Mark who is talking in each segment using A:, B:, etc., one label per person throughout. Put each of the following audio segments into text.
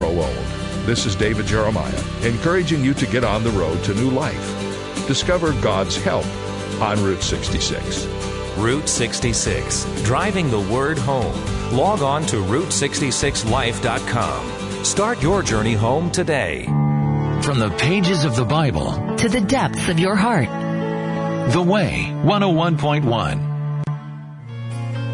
A: grow old. This is David Jeremiah, encouraging you to get on the road to new life. Discover God's help on Route 66.
B: Route 66, driving the word home. Log on to Route66Life.com. Start your journey home today.
C: From the pages of the Bible
D: to the depths of your heart.
C: The Way 101.1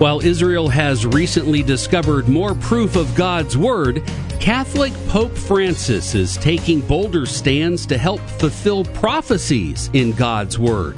E: While Israel has recently discovered more proof of God's Word, Catholic Pope Francis is taking bolder stands to help fulfill prophecies in God's Word.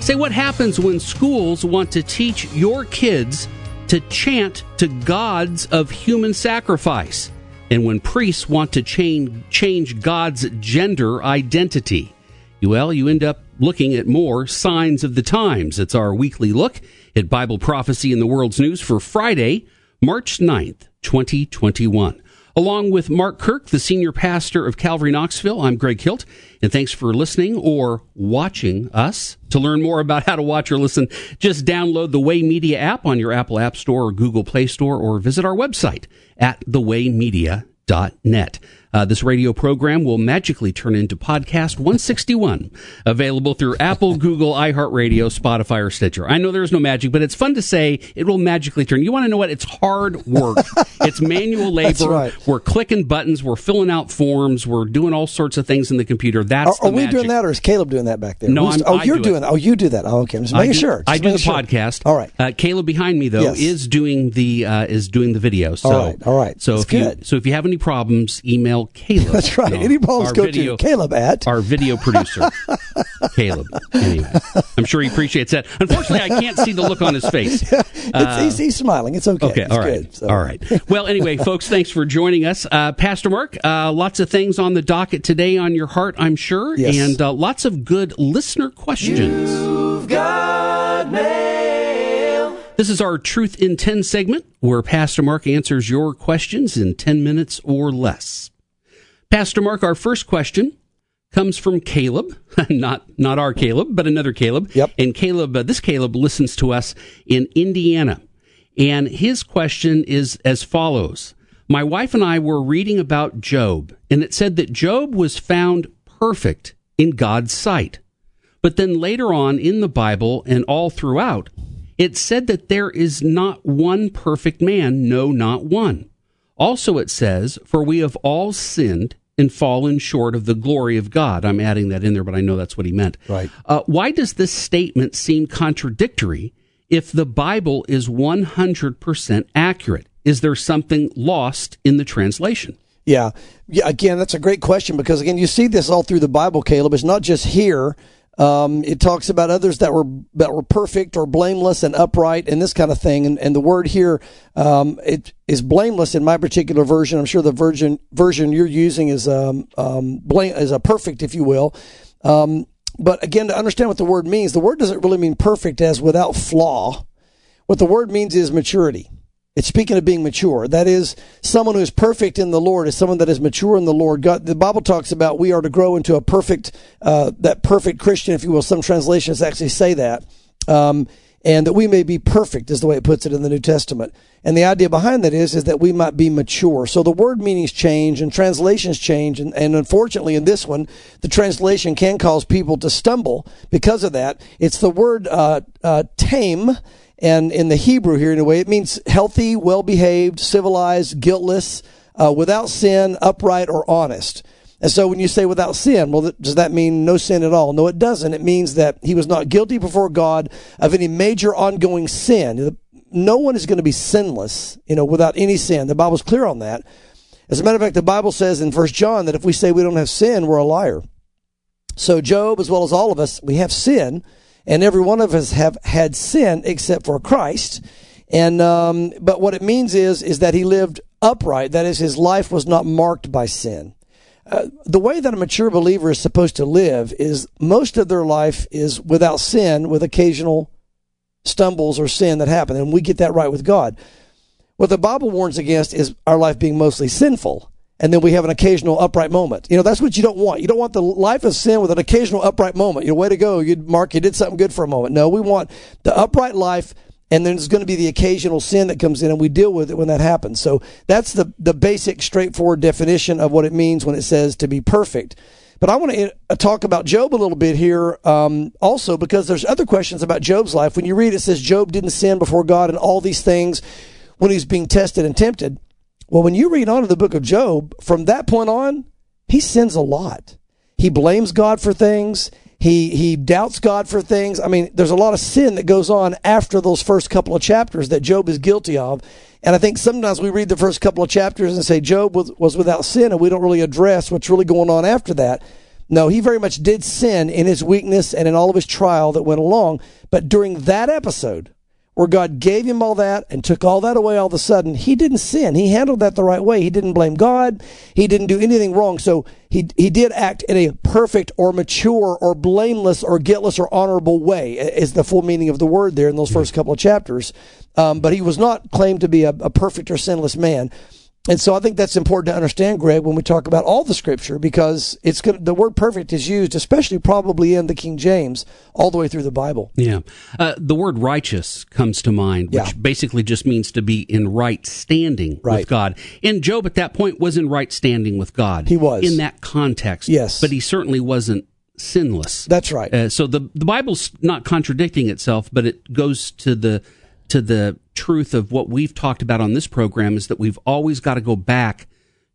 E: Say what happens when schools want to teach your kids to chant to gods of human sacrifice, and when priests want to change, change God's gender identity. Well, you end up looking at more signs of the times. It's our weekly look at Bible prophecy in the world's news for Friday, March 9th, 2021. Along with Mark Kirk, the senior pastor of Calvary Knoxville, I'm Greg Hilt, and thanks for listening or watching us. To learn more about how to watch or listen, just download the Way Media app on your Apple App Store or Google Play Store or visit our website at thewaymedia.net. Uh, this radio program will magically turn into podcast 161, available through Apple, Google, iHeartRadio, Spotify, or Stitcher. I know there's no magic, but it's fun to say it will magically turn. You want to know what? It's hard work. it's manual labor.
F: Right.
E: We're clicking buttons. We're filling out forms. We're doing all sorts of things in the computer. That's
F: are, are we
E: magic.
F: doing that, or is Caleb doing that back there?
E: No,
F: Who's,
E: I'm,
F: oh,
E: I
F: you're
E: do
F: doing.
E: it.
F: Oh, you do that. Oh, okay. I'm just making
E: I do,
F: sure. Just
E: I do the
F: sure.
E: podcast.
F: All right.
E: Uh, Caleb behind me though
F: Yes.
E: is doing the uh, is doing the video. So,
F: All right, all right.
E: So
F: That's
E: if you so if you have any problems, email Caleb.
F: That's right.
E: No,
F: Any problems, go
E: video,
F: to Caleb at.
E: our video producer, Caleb. Anyway, I'm sure he appreciates that. Unfortunately, I can't see the look on his face.
F: it's, he's, he's smiling. It's okay.
E: Okay,
F: It's
E: all right,
F: good. So-
E: all right. Well, anyway, folks, thanks for joining us, uh, Pastor Mark. Uh, lots of things on the docket today on your heart, I'm sure,
F: Yes.
E: and uh, lots of good listener questions. This is our Truth in 10 segment where Pastor Mark answers your questions in 10 minutes or less. Pastor Mark, our first question comes from Caleb, not not our Caleb, but another Caleb.
F: Yep.
E: And Caleb, uh, this Caleb listens to us in Indiana, and his question is as follows: My wife and I were reading about Job, and it said that Job was found perfect in God's sight. But then later on in the Bible and all throughout, it said that there is not one perfect man, no, not one. Also, it says, For we have all sinned and fallen short of the glory of God. I'm adding that in there, but I know that's what he meant.
F: Right.
E: Uh, why does this statement seem contradictory if the Bible is 100% accurate? Is there something lost in the translation?
F: Yeah. Yeah. Again, that's a great question because again, you see this all through the Bible, Caleb. It's not just here. Um, it talks about others that were that were perfect or blameless and upright and this kind of thing. And, and the word here um, it is blameless in my particular version. I'm sure the version version you're using is um, um, blame is a perfect, if you will. Um, but again, to understand what the word means, the word doesn't really mean perfect as without flaw. What the word means is maturity. It's speaking of being mature. That is, someone who is perfect in the Lord is someone that is mature in the Lord. God, the Bible talks about we are to grow into a perfect, uh, that perfect Christian, if you will. Some translations actually say that. Um, and that we may be perfect is the way it puts it in the New Testament. And the idea behind that is, is that we might be mature. So the word meanings change and translations change. And, and unfortunately in this one, the translation can cause people to stumble because of that. It's the word, uh, uh, tam and in the Hebrew here, in a way, it means healthy, well behaved, civilized, guiltless, uh, without sin, upright, or honest. And so when you say without sin, well, does that mean no sin at all? No, it doesn't. It means that he was not guilty before God of any major ongoing sin. No one is going to be sinless, you know, without any sin. The Bible's clear on that. As a matter of fact, the Bible says in First John that if we say we don't have sin, we're a liar. So Job, as well as all of us, we have sin, and every one of us have had sin except for Christ. And um, but what it means is is that he lived upright. That is, his life was not marked by sin. Uh, the way that a mature believer is supposed to live is most of their life is without sin, with occasional stumbles or sin that happen, and we get that right with God. What the Bible warns against is our life being mostly sinful, and then we have an occasional upright moment. You know, that's what you don't want. You don't want the life of sin with an occasional upright moment. You know, way to go, you Mark, you did something good for a moment. No, we want the upright life and then there's going to be the occasional sin that comes in and we deal with it when that happens so that's the the basic straightforward definition of what it means when it says to be perfect but i want to uh, talk about job a little bit here um, also because there's other questions about job's life when you read it says job didn't sin before god and all these things when he's being tested and tempted well when you read on to the book of job from that point on he sins a lot he blames god for things he he doubts God for things. I mean, there's a lot of sin that goes on after those first couple of chapters that Job is guilty of. And I think sometimes we read the first couple of chapters and say Job was, was without sin, and we don't really address what's really going on after that. No, he very much did sin in his weakness and in all of his trial that went along. But during that episode, where God gave him all that and took all that away all of a sudden, he didn't sin. He handled that the right way. He didn't blame God. He didn't do anything wrong. So he, he did act in a perfect or mature or blameless or guiltless or honorable way, is the full meaning of the word there in those first couple of chapters. Um, but he was not claimed to be a, a perfect or sinless man. And so I think that's important to understand, Greg, when we talk about all the scripture, because it's good, the word perfect is used, especially probably in the King James, all the way through the Bible.
E: Yeah. Uh, the word righteous comes to mind, which
F: Yeah.
E: basically just means to be in right standing
F: Right.
E: with God. And Job at that point was in right standing with God.
F: He was.
E: In that context.
F: Yes.
E: But he certainly wasn't sinless.
F: That's right.
E: Uh, so the the Bible's not contradicting itself, but it goes to the to the truth of what we've talked about on this program is that we've always got to go back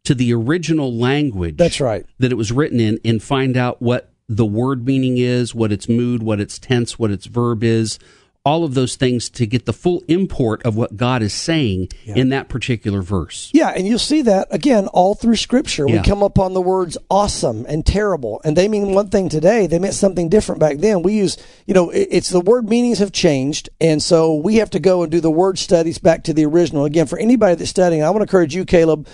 E: to the original language.
F: That's right.
E: That it was written in and find out what the word meaning is, what its mood, what its tense, what its verb is, all of those things to get the full import of what God is saying in that particular verse.
F: Yeah, and you'll see that again all through Scripture.
E: Yeah.
F: We come upon the words awesome and terrible, and they mean one thing today. They meant something different back then. We use, you know, it's the word meanings have changed, and so we have to go and do the word studies back to the original. Again, for anybody that's studying, I want to encourage you, Caleb.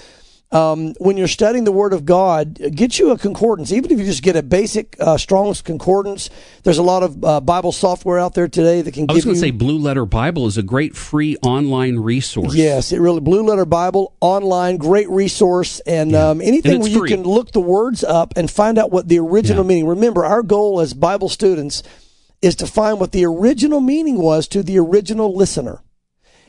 F: Um, when you're studying the Word of God, get you a concordance. Even if you just get a basic uh, Strong's concordance, there's a lot of uh, Bible software out there today that can
E: I was going to say Blue Letter Bible is a great free online resource.
F: Yes, it really Blue Letter Bible online, great resource, and um, anything
E: And
F: where you can look the words up and find out what the original
E: Yeah.
F: meaning. Remember, our goal as Bible students is to find what the original meaning was to the original listener.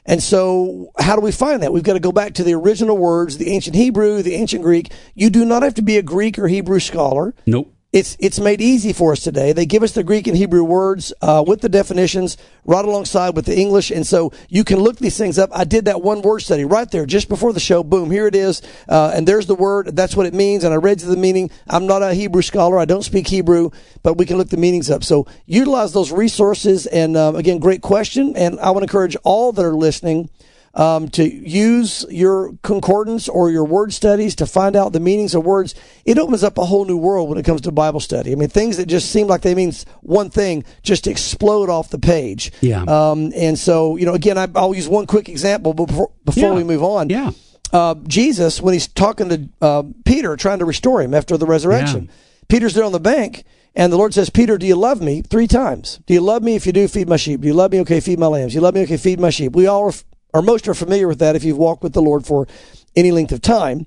F: And so, how do we find that? We've got to go back to the original words, the ancient Hebrew, the ancient Greek. You do not have to be a Greek or Hebrew scholar.
E: Nope.
F: It's it's made easy for us today. They give us the Greek and Hebrew words uh, with the definitions right alongside with the English, and so you can look these things up. I did that one word study right there just before the show. Boom, here it is, uh, and there's the word. That's what it means, and I read you the meaning. I'm not a Hebrew scholar. I don't speak Hebrew, but we can look the meanings up. So utilize those resources. And um, again, great question. And I want to encourage all that are listening um, to use your concordance or your word studies to find out the meanings of words. It opens up a whole new world when it comes to Bible study. I mean, things that just seem like they mean one thing just explode off the page.
E: Yeah.
F: Um, and so, you know, again, I, I'll use one quick example before before
E: Yeah.
F: we move on.
E: Yeah.
F: Uh, Jesus, when he's talking to uh, Peter, trying to restore him after the resurrection, Peter's there on the bank, and the Lord says, Peter, do you love me? Three times. Do you love me? If you do, feed my sheep. Do you love me? Okay, feed my lambs. You love me? Okay, feed my sheep. We all are, or most are familiar with that if you've walked with the Lord for any length of time.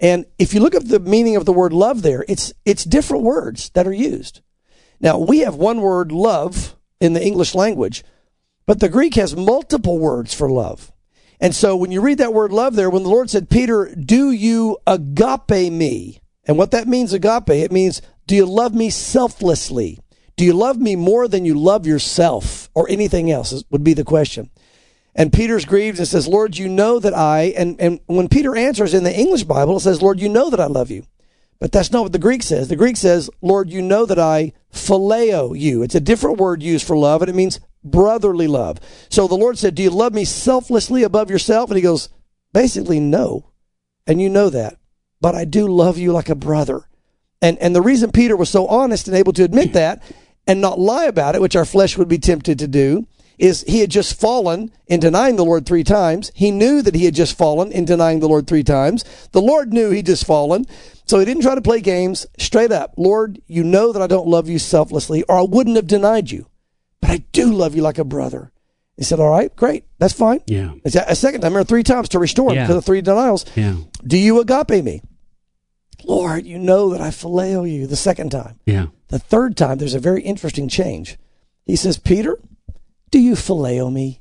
F: And if you look at the meaning of the word love there, it's it's different words that are used. Now, we have one word, love, in the English language, but the Greek has multiple words for love. And so when you read that word love there, when the Lord said, Peter, do you agape me? And what that means, agape, it means, do you love me selflessly? Do you love me more than you love yourself or anything else? Would be the question. And Peter's grieved and says, Lord, you know that I, and, and when Peter answers in the English Bible, it says, Lord, you know that I love you. But that's not what the Greek says. The Greek says, Lord, you know that I phileo you. It's a different word used for love, and it means brotherly love. So the Lord said, Do you love me selflessly above yourself? And he goes, Basically, no. And you know that. But I do love you like a brother. And and the reason Peter was so honest and able to admit that and not lie about it, which our flesh would be tempted to do, is he had just fallen in denying the Lord three times. He knew that he had just fallen in denying the Lord three times. The Lord knew he'd just fallen. So he didn't try to play games. Straight up, Lord, you know that I don't love you selflessly, or I wouldn't have denied you. But I do love you like a brother. He said, All right, great. That's fine.
E: Yeah.
F: It's a second time, or three times to restore him
E: Yeah.
F: because of three denials.
E: Yeah.
F: Do you agape me? Lord, you know that I phileo you the second time.
E: Yeah.
F: The third time, there's a very interesting change. He says, Peter, do you phileo me?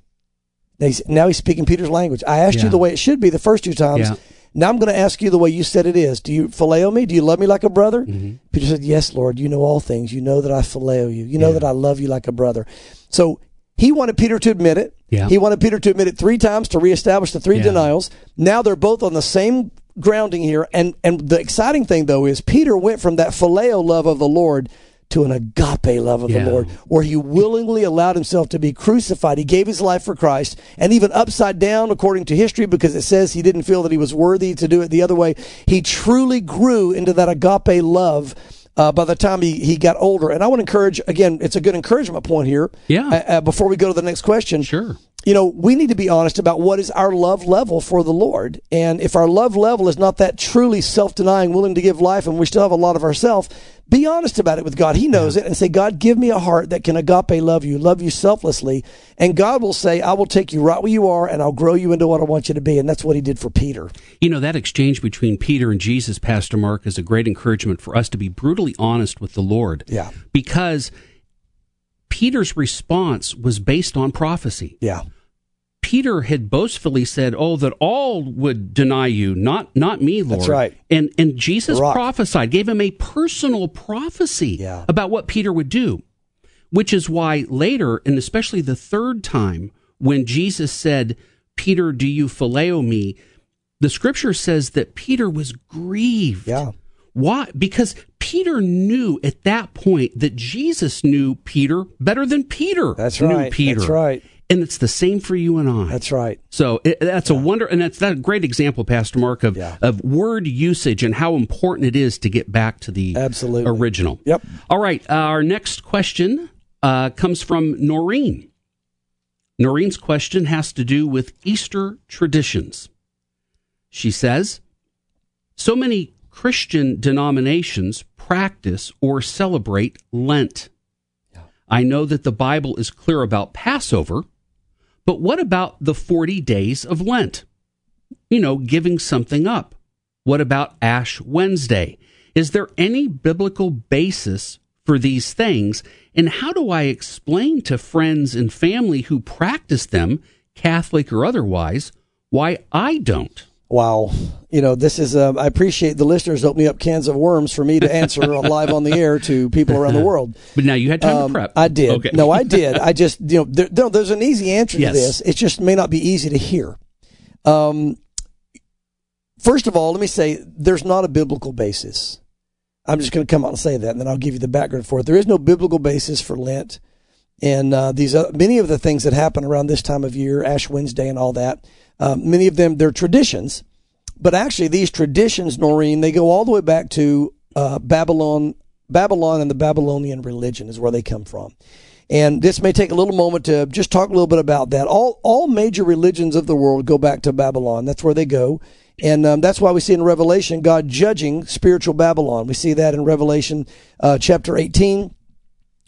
F: Now he's, now he's speaking Peter's language. I asked
E: Yeah.
F: you the way it should be the first two times.
E: Yeah.
F: Now I'm going to ask you the way you said it is. Do you phileo me? Do you love me like a brother?
E: Mm-hmm.
F: Peter said, Yes, Lord. You know all things. You know that I phileo you. You know
E: Yeah.
F: that I love you like a brother. So he wanted Peter to admit it.
E: Yeah.
F: He wanted Peter to admit it three times to reestablish the three
E: Yeah.
F: denials. Now they're both on the same grounding here. And and the exciting thing though is Peter went from that phileo love of the Lord to an agape love of
E: Yeah.
F: the Lord, where he willingly allowed himself to be crucified. He gave his life for Christ, and even upside down, according to history, because it says he didn't feel that he was worthy to do it the other way. He truly grew into that agape love. Uh, by the time he, he got older, and I want to encourage again, it's a good encouragement point here.
E: Yeah.
F: Uh, uh, before we go to the next question,
E: Sure.
F: You know, we need to be honest about what is our love level for the Lord. And if our love level is not that truly self denying, willing to give life, and we still have a lot of ourselves, be honest about it with God. He knows it and say, God, give me a heart that can agape love you, love you selflessly. And God will say, I will take you right where you are and I'll grow you into what I want you to be. And that's what he did for Peter.
E: You know, that exchange between Peter and Jesus, Pastor Mark, is a great encouragement for us to be brutally honest with the Lord.
F: Yeah.
E: Because Peter's response was based on prophecy.
F: Yeah.
E: Peter had boastfully said, "Oh, that all would deny you, not not me, Lord."
F: That's right.
E: And and Jesus
F: rock.
E: prophesied, gave him a personal prophecy
F: Yeah.
E: about what Peter would do, which is why later, and especially the third time, when Jesus said, "Peter, do you phileo me?" The Scripture says that Peter was grieved.
F: Yeah.
E: Why? Because Peter knew at that point that Jesus knew Peter better than Peter
F: That's
E: knew
F: right.
E: Peter.
F: That's right.
E: And it's the same for you and I.
F: That's right.
E: So it, that's a wonder, and that's that a great example, Pastor Mark, of
F: Yeah.
E: of word usage and how important it is to get back to the
F: Absolutely.
E: original.
F: Yep.
E: All right, uh, our next question uh, comes from Noreen. Noreen's question has to do with Easter traditions. She says, "So many Christian denominations practice or celebrate Lent. I know that the Bible is clear about Passover." But what about the 40 days of Lent? You know, giving something up. What about Ash Wednesday? Is there any biblical basis for these things? And how do I explain to friends and family who practice them, Catholic or otherwise, why I don't?
F: Wow. You know, this is, um, I appreciate the listeners opening up cans of worms for me to answer live on the air to people around the world.
E: But now you had time
F: Um,
E: to prep.
F: I did.
E: Okay.
F: No, I did. I just, you know, there, no, there's an easy answer
E: Yes.
F: to this. It just may not be easy to hear. Um, first of all, let me say there's not a biblical basis. I'm just going to come out and say that, and then I'll give you the background for it. There is no biblical basis for Lent, and uh, these uh, many of the things that happen around this time of year, Ash Wednesday, and all that. Um, many of them they're traditions, but actually these traditions, Noreen, they go all the way back to uh, Babylon. Babylon and the Babylonian religion is where they come from. And this may take a little moment to just talk a little bit about that. All all major religions of the world go back to Babylon. That's where they go, and um, that's why we see in Revelation God judging spiritual Babylon. We see that in Revelation uh, chapter eighteen,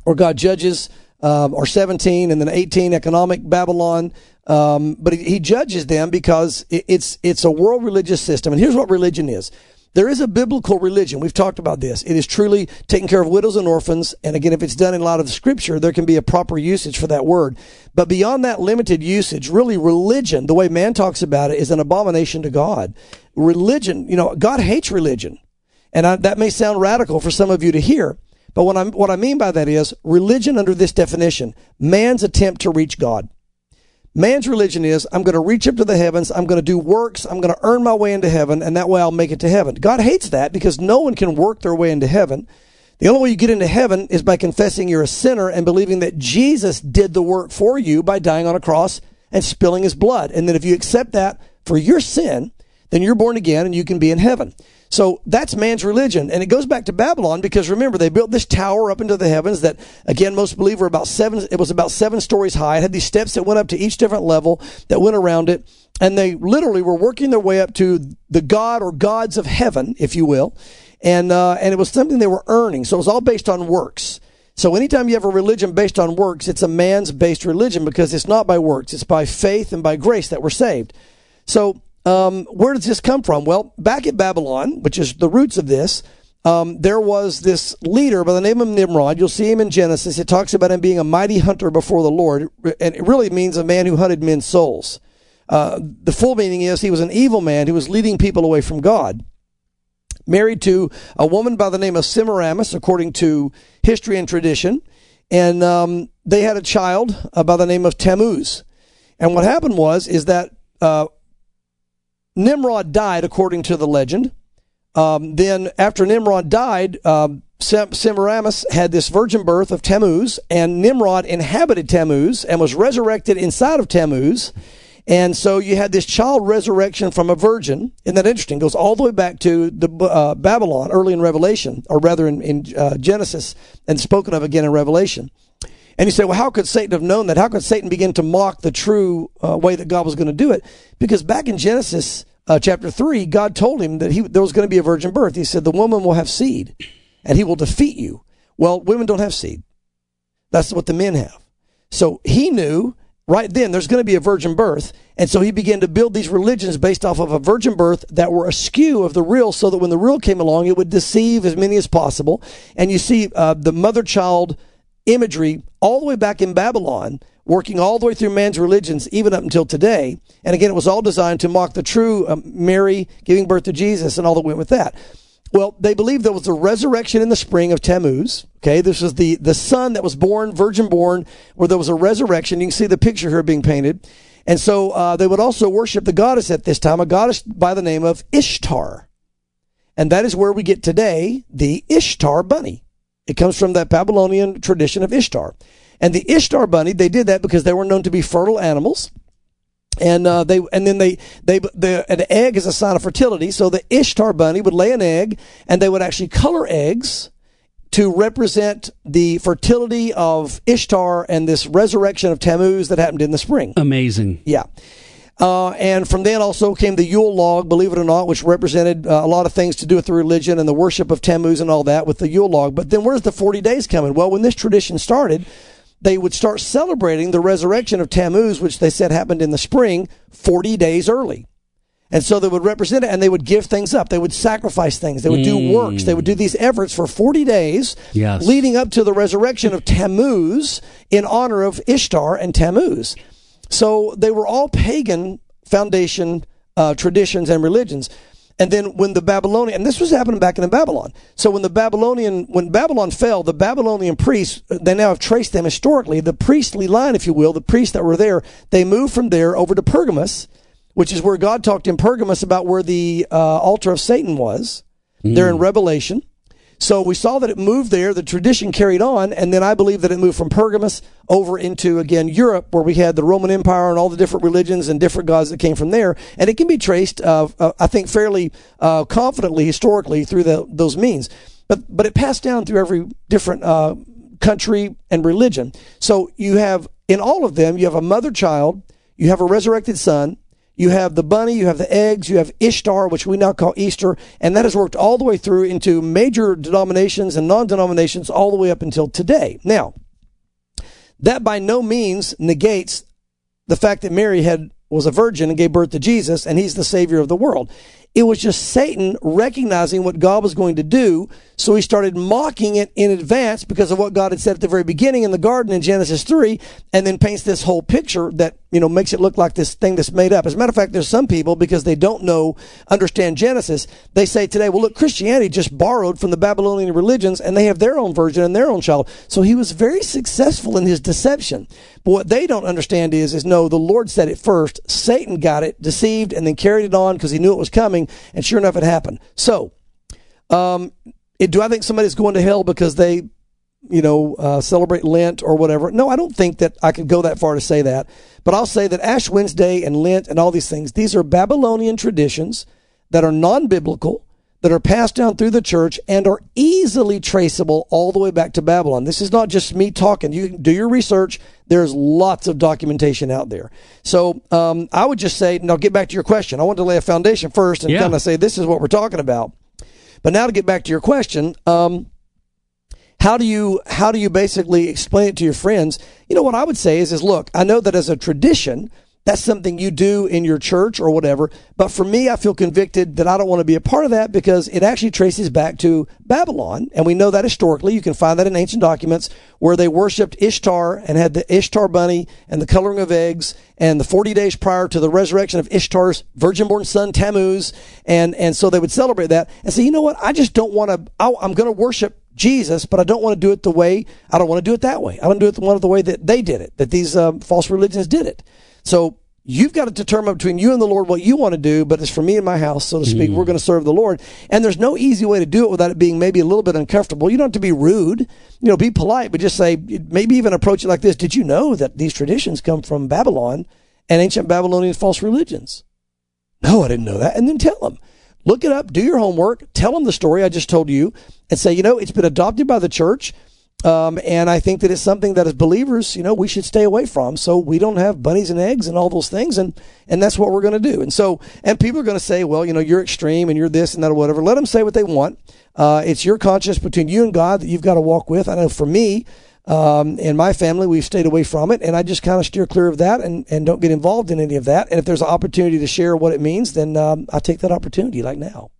F: where God judges, um, or seventeen, and then eighteen economic Babylon. Um, but he, judges them because it, it's it's a world religious system. And here's what religion is. There is a biblical religion. We've talked about this. It is truly taking care of widows and orphans. And again, if it's done in light of scripture, there can be a proper usage for that word. But beyond that limited usage, really religion, the way man talks about it, is an abomination to God. Religion, you know, God hates religion. And I, that may sound radical for some of you to hear. But what, I'm, what I mean by that is religion under this definition, man's attempt to reach God Man's religion is I'm going to reach up to the heavens, I'm going to do works, I'm going to earn my way into heaven, and that way I'll make it to heaven. God hates that because no one can work their way into heaven. The only way you get into heaven is by confessing you're a sinner and believing that Jesus did the work for you by dying on a cross and spilling his blood. And then if you accept that for your sin, then you're born again and you can be in heaven. So that's man's religion. And it goes back to Babylon because remember, they built this tower up into the heavens that, again, most believe were about seven, it was about seven stories high. It had these steps that went up to each different level that went around it. And they literally were working their way up to the God or gods of heaven, if you will. And, uh, and it was something they were earning. So it was all based on works. So anytime you have a religion based on works, it's a man's based religion because it's not by works. It's by faith and by grace that we're saved. So um, where does this come from? Well, back at Babylon, which is the roots of this, um, there was this leader by the name of Nimrod. You'll see him in Genesis. It talks about him being a mighty hunter before the Lord, and it really means a man who hunted men's souls. Uh, the full meaning is he was an evil man who was leading people away from God. Married to a woman by the name of Semiramis, according to history and tradition, and um, they had a child uh, by the name of Tammuz. And what happened was is that uh, Nimrod died, according to the legend. Um, then, after Nimrod died, um, Semiramis had this virgin birth of Tammuz, and Nimrod inhabited Tammuz and was resurrected inside of Tammuz. And so you had this child resurrection from a virgin. Isn't that interesting? It goes all the way back to the uh, Babylon, early in Revelation, or rather in, in uh, Genesis, and spoken of again in Revelation. And you say, well, how could Satan have known that? How could Satan begin to mock the true uh, way that God was going to do it? Because back in Genesis uh, chapter 3, God told him that he, there was going to be a virgin birth. He said, the woman will have seed and he will defeat you. Well, women don't have seed. That's what the men have. So he knew right then there's going to be a virgin birth. And so he began to build these religions based off of a virgin birth that were askew of the real so that when the real came along, it would deceive as many as possible. And you see uh, the mother child imagery all the way back in Babylon, working all the way through man's religions, even up until today. And again, it was all designed to mock the true um, Mary giving birth to Jesus and all that went with that. Well, they believed there was a resurrection in the spring of Tammuz. Okay, this was the, the son that was born, virgin born, where there was a resurrection. You can see the picture here being painted. And so uh, they would also worship the goddess at this time, a goddess by the name of Ishtar. And that is where we get today the Ishtar bunny. It comes from that Babylonian tradition of Ishtar. And the Ishtar bunny, they did that because they were known to be fertile animals. And uh, they and then they they the an egg is a sign of fertility. So the Ishtar bunny would lay an egg, and they would actually color eggs to represent the fertility of Ishtar and this resurrection of Tammuz that happened in the spring.
E: Amazing.
F: Yeah. Uh, and from then also came the Yule log, believe it or not, which represented uh, a lot of things to do with the religion and the worship of Tammuz and all that with the Yule log. But then where's the 40 days coming? Well, when this tradition started, they would start celebrating the resurrection of Tammuz, which they said happened in the spring, 40 days early. And so they would represent it and they would give things up. They would sacrifice things. They would do works. They would do these efforts for 40 days
E: Yes.
F: leading up to the resurrection of Tammuz in honor of Ishtar and Tammuz. So they were all pagan foundation uh, traditions and religions. And then when the Babylonian, and this was happening back in Babylon. So when the Babylonian, when Babylon fell, the Babylonian priests, they now have traced them historically, the priestly line, if you will, the priests that were there, they moved from there over to Pergamus, which is where God talked in Pergamus about where the uh, altar of Satan was. They're in Revelation. So we saw that it moved there, the tradition carried on, and then I believe that it moved from Pergamus over into, again, Europe, where we had the Roman Empire and all the different religions and different gods that came from there. And it can be traced, uh, uh, I think, fairly uh, confidently, historically, through the, those means. But, but it passed down through every different uh, country and religion. So you have, in all of them, you have a mother child, you have a resurrected son, you have the bunny, you have the eggs, you have Ishtar, which we now call Easter, and that has worked all the way through into major denominations and non denominations all the way up until today. Now, that by no means negates the fact that Mary had was a virgin and gave birth to Jesus and he's the savior of the world. It was just Satan recognizing what God was going to do. So he started mocking it in advance because of what God had said at the very beginning in the garden in Genesis 3, and then paints this whole picture that, you know, makes it look like this thing that's made up. As a matter of fact, there's some people, because they don't know, understand Genesis, they say today, well, look, Christianity just borrowed from the Babylonian religions and they have their own version and their own child. So he was very successful in his deception. But what they don't understand is, is no, the Lord said it first. Satan got it, deceived, and then carried it on because he knew it was coming. And sure enough, it happened. So, um, it, do I think somebody's going to hell because they, you know, uh, celebrate Lent or whatever? No, I don't think that I could go that far to say that. But I'll say that Ash Wednesday and Lent and all these things, these are Babylonian traditions that are non biblical that are passed down through the church and are easily traceable all the way back to Babylon. This is not just me talking. You can do your research. There's lots of documentation out there. So um, I would just say, now get back to your question. I want to lay a foundation first and
E: Yeah.
F: kind of say this is what we're talking about. But now to get back to your question, um, how do you how do you basically explain it to your friends? You know what I would say is is look, I know that as a tradition, that's something you do in your church or whatever. But for me, I feel convicted that I don't want to be a part of that because it actually traces back to Babylon. And we know that historically. You can find that in ancient documents where they worshiped Ishtar and had the Ishtar bunny and the coloring of eggs and the 40 days prior to the resurrection of Ishtar's virgin born son Tammuz. And, and so they would celebrate that and say, you know what? I just don't want to, I'm going to worship Jesus, but I don't want to do it the way, I don't want to do it that way. I to do it the one of the way that they did it, that these um, false religions did it. So you've got to determine between you and the Lord what you want to do, but it's for me and my house, so to speak, we're mm. going to serve the Lord. And there's no easy way to do it without it being maybe a little bit uncomfortable. You don't have to be rude, you know, be polite, but just say, maybe even approach it like this. Did you know that these traditions come from Babylon and ancient Babylonian false religions? No, I didn't know that. And then tell them. Look it up, do your homework, tell them the story I just told you, and say, you know, it's been adopted by the church. Um, and I think that it's something that as believers, you know, we should stay away from. So we don't have bunnies and eggs and all those things. And, and that's what we're going to do. And so, and people are going to say, well, you know, you're extreme and you're this and that or whatever. Let them say what they want. Uh, it's your conscience between you and God that you've got to walk with. I know for me, um, and my family, we've stayed away from it, and I just kind of steer clear of that and, and don't get involved in any of that. And if there's an opportunity to share what it means, then um, I take that opportunity, like now.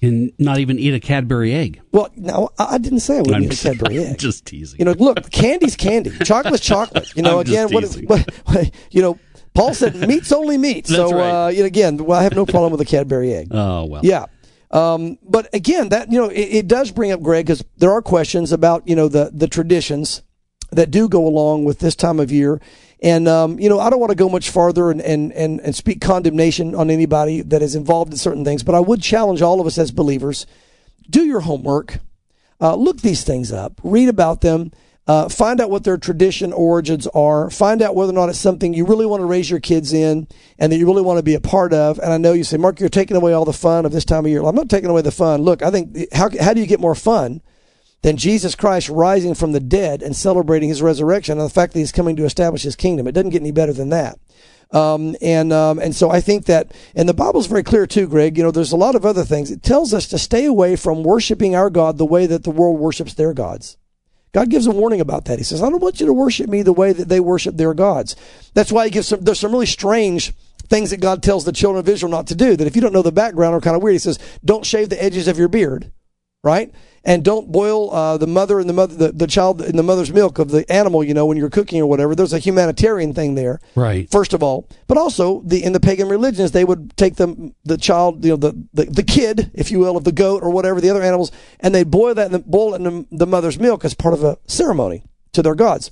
E: And not even eat a Cadbury egg.
F: Well, no, I didn't say I wouldn't
E: I'm
F: eat a Cadbury egg.
E: just teasing.
F: You know, look, candy's candy, chocolate's chocolate. You know,
E: I'm
F: again, what, what, what, you know, Paul said meat's only meat.
E: That's
F: so,
E: right.
F: uh, you know, again, well, I have no problem with a Cadbury egg.
E: oh well.
F: Yeah. Um, but again, that you know, it, it does bring up Greg because there are questions about you know the the traditions that do go along with this time of year, and um, you know, I don't want to go much farther and, and and and speak condemnation on anybody that is involved in certain things, but I would challenge all of us as believers: do your homework, uh, look these things up, read about them. Uh, find out what their tradition origins are. Find out whether or not it's something you really want to raise your kids in and that you really want to be a part of. And I know you say, Mark, you're taking away all the fun of this time of year. Well, I'm not taking away the fun. Look, I think how how do you get more fun than Jesus Christ rising from the dead and celebrating his resurrection and the fact that he's coming to establish his kingdom? It doesn't get any better than that. Um, and um, and so I think that, and the Bible's very clear too, Greg. You know, there's a lot of other things. It tells us to stay away from worshiping our God the way that the world worships their gods. God gives a warning about that. He says, I don't want you to worship me the way that they worship their gods. That's why he gives some, there's some really strange things that God tells the children of Israel not to do that if you don't know the background are kind of weird. He says, don't shave the edges of your beard, right? And don't boil uh, the mother and the mother, the, the child in the mother's milk of the animal, you know, when you're cooking or whatever. There's a humanitarian thing there
E: Right.
F: first of all, but also the in the pagan religions they would take the the child, you know, the, the the kid, if you will, of the goat or whatever the other animals, and they boil that in the, boil it in the, the mother's milk as part of a ceremony to their gods.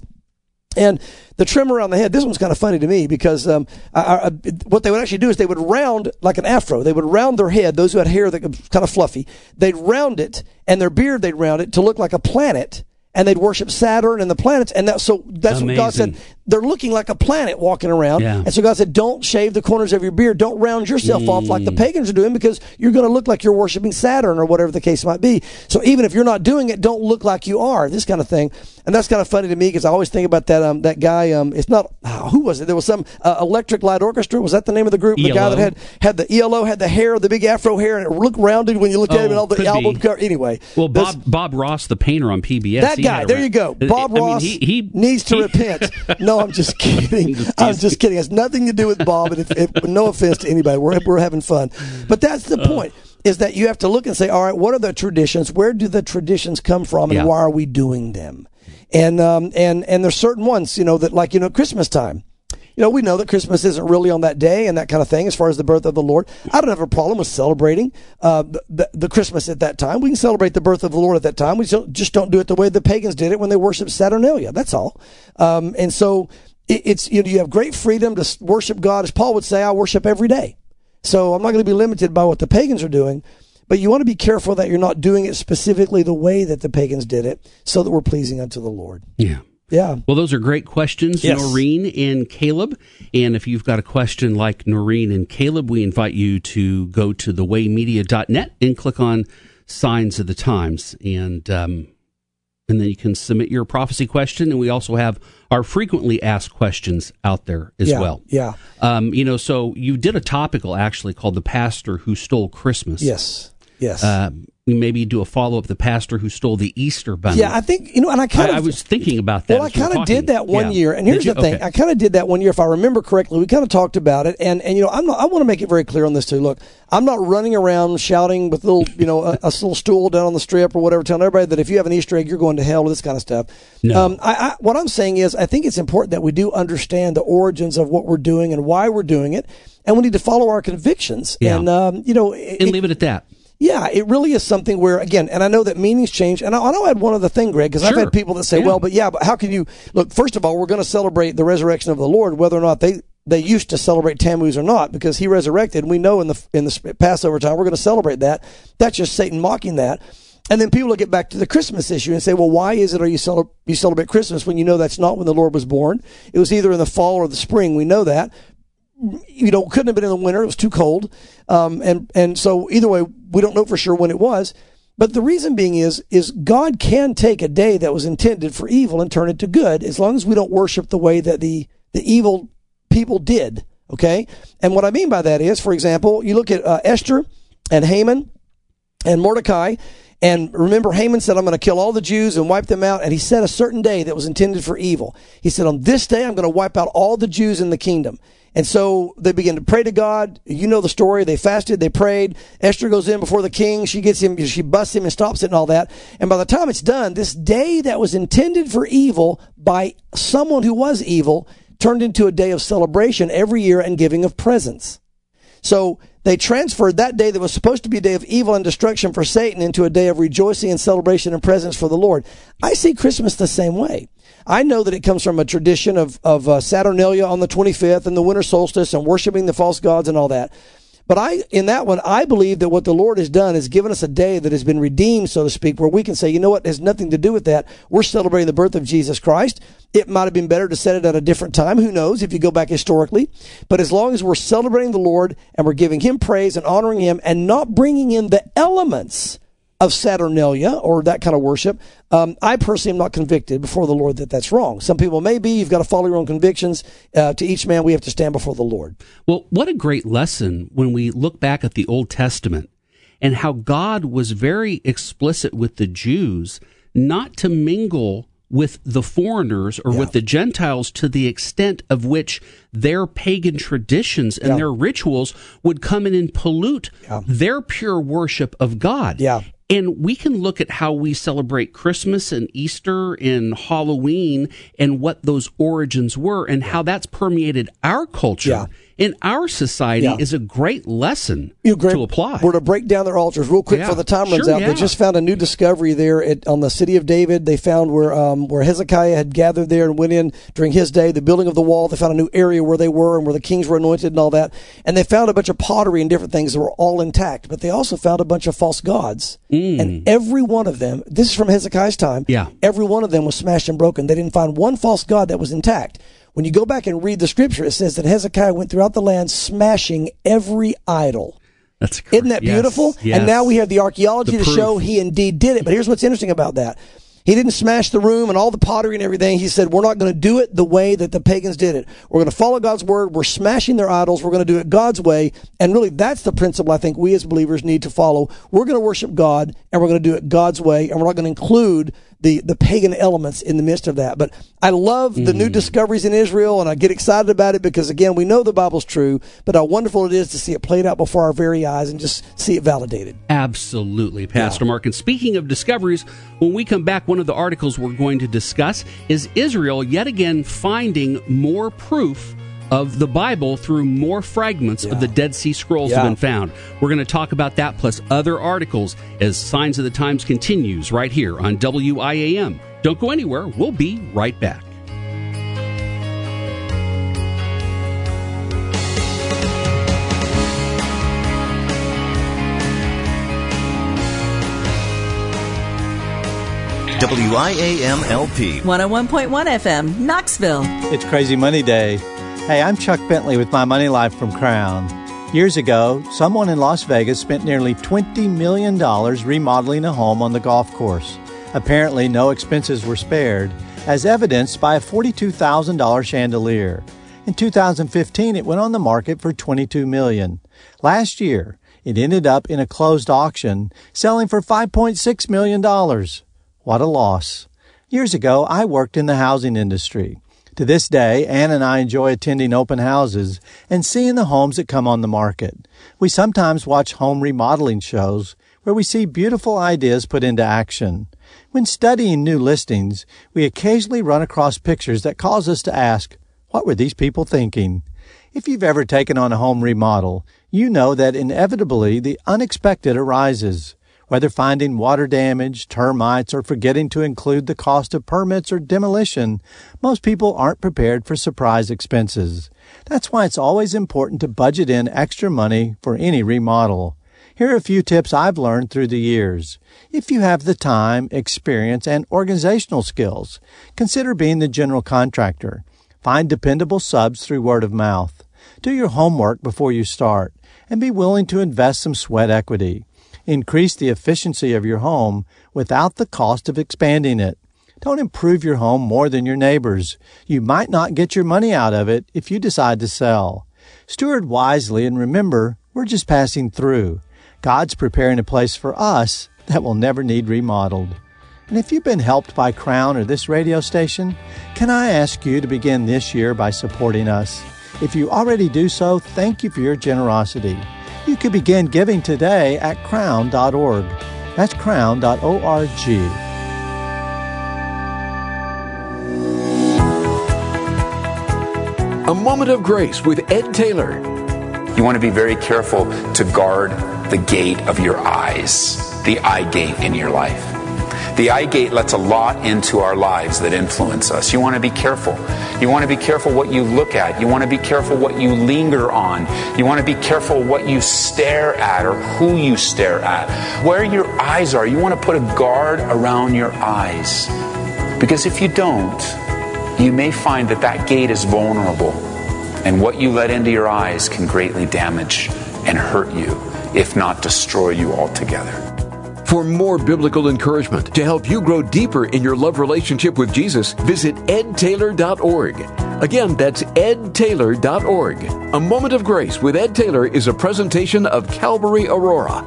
F: And the trim around the head, this one's kind of funny to me because um, I, I, what they would actually do is they would round like an afro. They would round their head. Those who had hair that was kind of fluffy, they'd round it, and their beard they'd round it to look like a planet, and they'd worship Saturn and the planets. And that so that's what God said. They're looking like a planet walking around.
E: Yeah.
F: And so God said, don't shave the corners of your beard. Don't round yourself off like the
E: Mm.
F: pagans are doing because you're going to look like you're worshiping Saturn or whatever the case might be. So even if you're not doing it, don't look like you are. This kind of thing. And that's kind of funny to me because I always think about that um, that guy. Um, it's not ah, who was it? There was some uh, Electric Light Orchestra. Was that the name of the group? The guy that had had the ELO had the hair, the big afro hair, and it looked rounded when you looked at him
E: Oh,
F: and all the album cover. Anyway,
E: Well, Bob Bob Ross, the painter on PBS.
F: that guy. There you go.
E: I
F: Bob
E: mean,
F: Ross
E: he, he
F: needs to
E: he-
F: repent. No, no, I'm just kidding. I'm just kidding. It has nothing to do with Bob. And if, if, no offense to anybody, we're we're having fun. But that's the
E: Uh.
F: point. Is that you have to look and say, all right, what are the traditions? Where do the traditions come from, and
E: Yeah.
F: why are we doing them? And um, and and there's certain ones, you know, that like you know, Christmas time. You know, we know that Christmas isn't really on that day and that kind of thing as far as the birth of the Lord. I don't have a problem with celebrating uh, the, the Christmas at that time. We can celebrate the birth of the Lord at that time. We just- just don't do it the way the pagans did it when they worshiped Saturnalia. That's all. Um, and so it, it's, you know, you have great freedom to worship God. As Paul would say, I worship every day. So I'm not going to be limited by what the pagans are doing. But you want to be careful that you're not doing it specifically the way that the pagans did it so that we're pleasing unto the Lord.
E: Yeah.
F: Yeah.
E: Well, those are great questions,
F: Yes.
E: Noreen and Caleb. And if you've got a question like Noreen and Caleb, we invite you to go to thewaymedia.net and click on Signs of the Times. And, um, and then you can submit your prophecy question. And we also have our frequently asked questions out there as
F: Yeah,
E: well.
F: yeah.
E: Um, you know, so you did a topical actually called The Pastor Who Stole Christmas.
F: Yes. Yes.
E: Uh, we maybe do a follow up, The Pastor Who Stole the Easter Bunny.
F: yeah, I think you know, and I kind of
E: I was thinking about that.
F: Well, I
E: as we were
F: kind of did that one
E: Yeah.
F: year, and here's the thing:
E: Okay.
F: I kind of did that one year, if I remember correctly. We kind of talked about it, and and you know, I'm not. I want to make it very clear on this too. Look, I'm not running around shouting with little, you know, a, a little stool down on the strip or whatever, telling everybody that if you have an Easter egg, you're going to hell or this kind of stuff.
E: No.
F: Um, I, I, what I'm saying is, I think it's important that we do understand the origins of what we're doing and why we're doing it, and we need to follow our convictions.
E: Yeah.
F: And um, you know, it,
E: and leave it at that.
F: Yeah, it really is something where, again, and I know that meanings change. And I, I'll add one other thing, Greg, because I've had people that say,
E: Yeah.
F: well, but yeah, but how can you look? First of all, we're going to celebrate the resurrection of the Lord, whether or not they they used to celebrate Tammuz or not, because he resurrected. And we know in the in the Passover time we're going to celebrate that. That's just Satan mocking that. And then people will get back to the Christmas issue and say, well, why is it are you, cele- you celebrate Christmas when you know that's not when the Lord was born? It was either in the fall or the spring. We know that you know, couldn't have been in the winter. It was too cold. Um, and, and so either way, we don't know for sure when it was. But the reason being is, is God can take a day that was intended for evil and turn it to good as long as we don't worship the way that the, the evil people did. Okay. And what I mean by that is, for example, you look at uh, Esther and Haman and Mordecai. And remember, Haman said, I'm going to kill all the Jews and wipe them out. And he set a certain day that was intended for evil. He said, On this day, I'm going to wipe out all the Jews in the kingdom. And so they begin to pray to God. You know the story. They fasted, they prayed. Esther goes in before the king. She gets him, she busts him and stops it and all that. And by the time it's done, this day that was intended for evil by someone who was evil turned into a day of celebration every year and giving of presents. So they transferred that day that was supposed to be a day of evil and destruction for Satan into a day of rejoicing and celebration and presence for the Lord. I see Christmas the same way. I know that it comes from a tradition of, of uh, Saturnalia on the 25th and the winter solstice and worshiping the false gods and all that. But I, in that one, I believe that what the Lord has done is given us a day that has been redeemed, so to speak, where we can say, you know what, it has nothing to do with that. We're celebrating the birth of Jesus Christ. It might have been better to set it at a different time. Who knows if you go back historically? But as long as we're celebrating the Lord and we're giving Him praise and honoring Him and not bringing in the elements of Saturnalia or that kind of worship, um, I personally am not convicted before the Lord that that's wrong. Some people may be. You've got to follow your own convictions. Uh, to each man, we have to stand before the Lord.
E: Well, what a great lesson when we look back at the Old Testament and how God was very explicit with the Jews not to mingle with the foreigners or
F: Yeah.
E: with the Gentiles to the extent of which their pagan traditions and
F: Yeah.
E: their rituals would come in and pollute
F: Yeah.
E: their pure worship of God.
F: Yeah.
E: And we can look at how we celebrate Christmas and Easter and Halloween and what those origins were and how that's permeated our culture
F: Yeah.
E: In our society
F: Yeah.
E: is a great lesson
F: Greg,
E: to apply.
F: We're to break down their altars real quick
E: Yeah.
F: for the time runs
E: Sure,
F: out.
E: yeah.
F: They just found a new discovery there at, on the city of David. They found where um, where Hezekiah had gathered there and went in during his day, the building of the wall. They found a new area where they were and where the kings were anointed and all that. And they found a bunch of pottery and different things that were all intact. But they also found a bunch of false gods. And every one of them, this is from Hezekiah's time.
E: Mm. Yeah.
F: Every one of them was smashed and broken. They didn't find one false god that was intact. When you go back and read the scripture, it says that Hezekiah went throughout the land smashing every idol.
E: That's
F: Isn't that
E: yes,
F: beautiful?
E: yes.
F: And now we have the archaeology
E: The
F: to
E: proof.
F: show he indeed did it. But here's what's interesting about that. He didn't smash the room and all the pottery and everything. He said, we're not going to do it the way that the pagans did it. We're going to follow God's word. We're smashing their idols. We're going to do it God's way. And really, that's the principle I think we as believers need to follow. We're going to worship God and we're going to do it God's way. And we're not going to include the the pagan elements in the midst of that. But I love the new mm. discoveries in Israel, and I get excited about it because again, we know the Bible's true, but how wonderful it is to see it played out before our very eyes and just see it validated.
E: Absolutely, Pastor Mark. And speaking of discoveries, when we come back, one of the articles we're going to discuss is Israel yet again finding more proof of the Bible through more fragments of the Dead Sea Scrolls have been found. We're going to talk about that plus other articles as Signs of the Times continues right here on WIAM. Don't go anywhere. We'll be right back.
D: WIAM LP.
G: 101.1 FM, Knoxville.
H: It's Crazy Money Day. Hey, I'm Chuck Bentley with My Money Life from Crown. Years ago, someone in Las Vegas spent nearly $20 million remodeling a home on the golf course. Apparently, no expenses were spared, as evidenced by a $42,000 chandelier. In 2015, it went on the market for 22 million. Last year, it ended up in a closed auction, selling for $5.6 million. What a loss. Years ago, I worked in the housing industry. To this day, Ann and I enjoy attending open houses and seeing the homes that come on the market. We sometimes watch home remodeling shows where we see beautiful ideas put into action. When studying new listings, we occasionally run across pictures that cause us to ask, what were these people thinking? If you've ever taken on a home remodel, you know that inevitably the unexpected arises. Whether finding water damage, termites, or forgetting to include the cost of permits or demolition, most people aren't prepared for surprise expenses. That's why it's always important to budget in extra money for any remodel. Here are a few tips I've learned through the years. If you have the time, experience, and organizational skills, consider being the general contractor. Find dependable subs through word of mouth. Do your homework before you start, and be willing to invest some sweat equity. Increase the efficiency of your home without the cost of expanding it. Don't improve your home more than your neighbors. You might not get your money out of it if you decide to sell. Steward wisely and remember, we're just passing through. God's preparing a place for us that will never need remodeled. And if you've been helped by Crown or this radio station, can I ask you to begin this year by supporting us? If you already do so, thank you for your generosity. You could begin giving today at crown.org. That's crown.org.
I: A Moment of Grace with Ed Taylor.
J: You want to be very careful to guard the gate of your eyes, the eye gate in your life. The eye gate lets a lot into our lives that influence us. You want to be careful. You want to be careful what you look at. You want to be careful what you linger on. You want to be careful what you stare at or who you stare at. Where your eyes are, you want to put a guard around your eyes. Because if you don't, you may find that that gate is vulnerable. And what you let into your eyes can greatly damage and hurt you, if not destroy you altogether.
I: For more biblical encouragement to help you grow deeper in your love relationship with Jesus, visit edtaylor.org. Again, that's edtaylor.org. A Moment of Grace with Ed Taylor is a presentation of Calvary Aurora.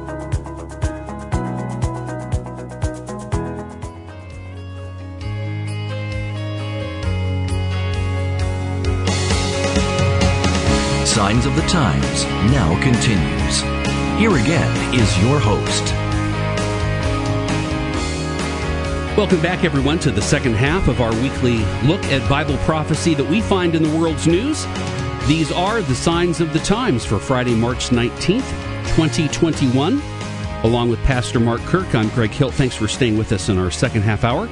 C: Signs of the Times now continues. Here again is your host.
E: Welcome back, everyone, to the second half of our weekly look at Bible prophecy that we find in the world's news. These are the signs of the times for Friday, March 19th, 2021. Along with Pastor Mark Kirk, I'm Greg Hilt. Thanks for staying with us in our second half hour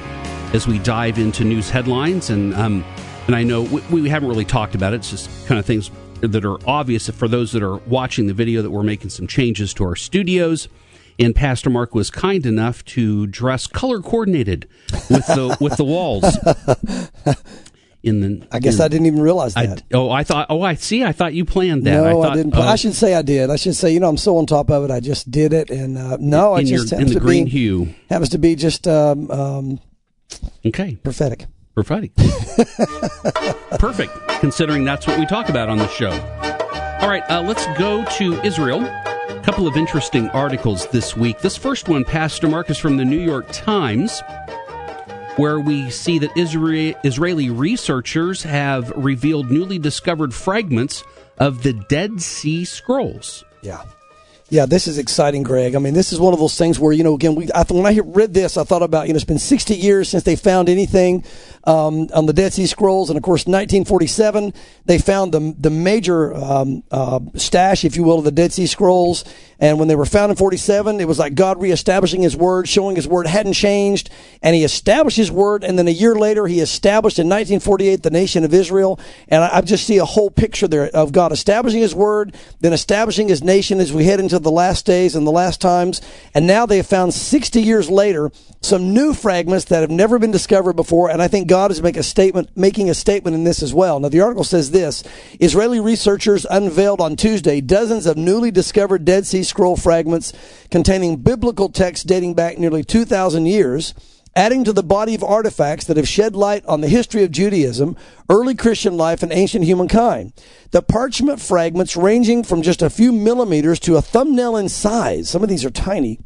E: as we dive into news headlines. And um, and I know we, we haven't really talked about it. It's just kind of things that are obvious for those that are watching the video that we're making some changes to our studios and Pastor Mark was kind enough to dress color coordinated with the with the walls. In the,
F: I guess
E: in,
F: I didn't even realize that.
E: I, oh, I thought. Oh, I see. I thought you planned that.
F: No,
E: I,
F: I, didn't. Plan.
E: oh,
F: I should say I did. I should say, you know, I'm so on top of it. I just did it, and uh, no,
E: in
F: it just
E: your, in the green
F: be
E: hue.
F: happens to be just um, um,
E: okay
F: prophetic.
E: Prophetic. Perfect. Considering that's what we talk about on the show. All right, uh, let's go to Israel. Couple of interesting articles this week. This first one, Pastor Mark, is from the New York Times. where we see that Israeli researchers have revealed newly discovered fragments of the Dead Sea Scrolls.
F: Yeah. Yeah, this is exciting, Greg. I mean, this is one of those things where you know, again, we I, when I read this, I thought about you know, it's been 60 years since they found anything um, on the Dead Sea Scrolls, and of course, 1947 they found the the major um, uh, stash, if you will, of the Dead Sea Scrolls. And when they were found in 47, it was like God reestablishing His word, showing His word hadn't changed, and He established His word. And then a year later, He established in 1948 the nation of Israel. And I, I just see a whole picture there of God establishing His word, then establishing His nation as we head into the last days and the last times. And now they have found 60 years later some new fragments that have never been discovered before. And I think God is making a statement, making a statement in this as well. Now, the article says this Israeli researchers unveiled on Tuesday dozens of newly discovered Dead Sea Scroll fragments containing biblical texts dating back nearly 2,000 years adding to the body of artifacts that have shed light on the history of Judaism, early Christian life, and ancient humankind. The parchment fragments, ranging from just a few millimeters to a thumbnail in size, some of these are tiny,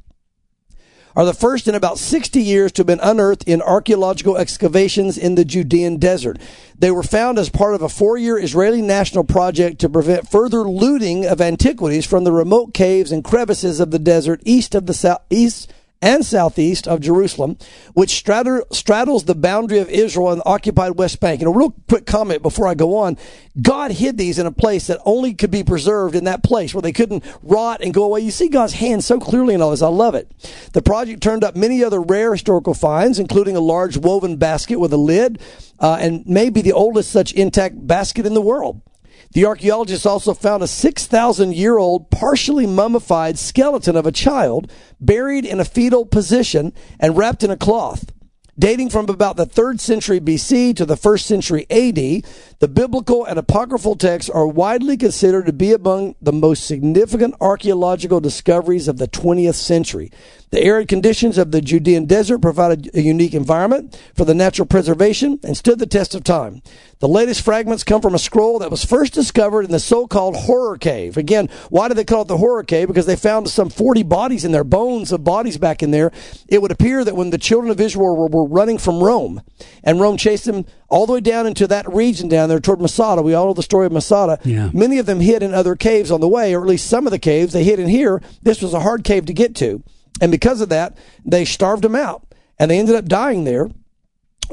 F: are the first in about 60 years to have been unearthed in archaeological excavations in the Judean desert. They were found as part of a four year Israeli national project to prevent further looting of antiquities from the remote caves and crevices of the desert east of the south, east and southeast of Jerusalem, which straddles the boundary of Israel and the occupied West Bank. And a real quick comment before I go on. God hid these in a place that only could be preserved in that place where they couldn't rot and go away. You see God's hand so clearly in all this. I love it. The project turned up many other rare historical finds, including a large woven basket with a lid, uh, and maybe the oldest such intact basket in the world. The archaeologists also found a 6,000 year old partially mummified skeleton of a child buried in a fetal position and wrapped in a cloth. Dating from about the 3rd century BC to the 1st century AD, the biblical and apocryphal texts are widely considered to be among the most significant archaeological discoveries of the 20th century. The arid conditions of the Judean desert provided a unique environment for the natural preservation and stood the test of time. The latest fragments come from a scroll that was first discovered in the so-called horror cave. Again, why do they call it the horror cave? Because they found some 40 bodies in there, bones of bodies back in there. It would appear that when the children of Israel were, were running from Rome, and Rome chased them all the way down into that region down there toward Masada. We all know the story of Masada.
E: Yeah.
F: Many of them hid in other caves on the way, or at least some of the caves they hid in here. This was a hard cave to get to. And because of that, they starved them out and they ended up dying there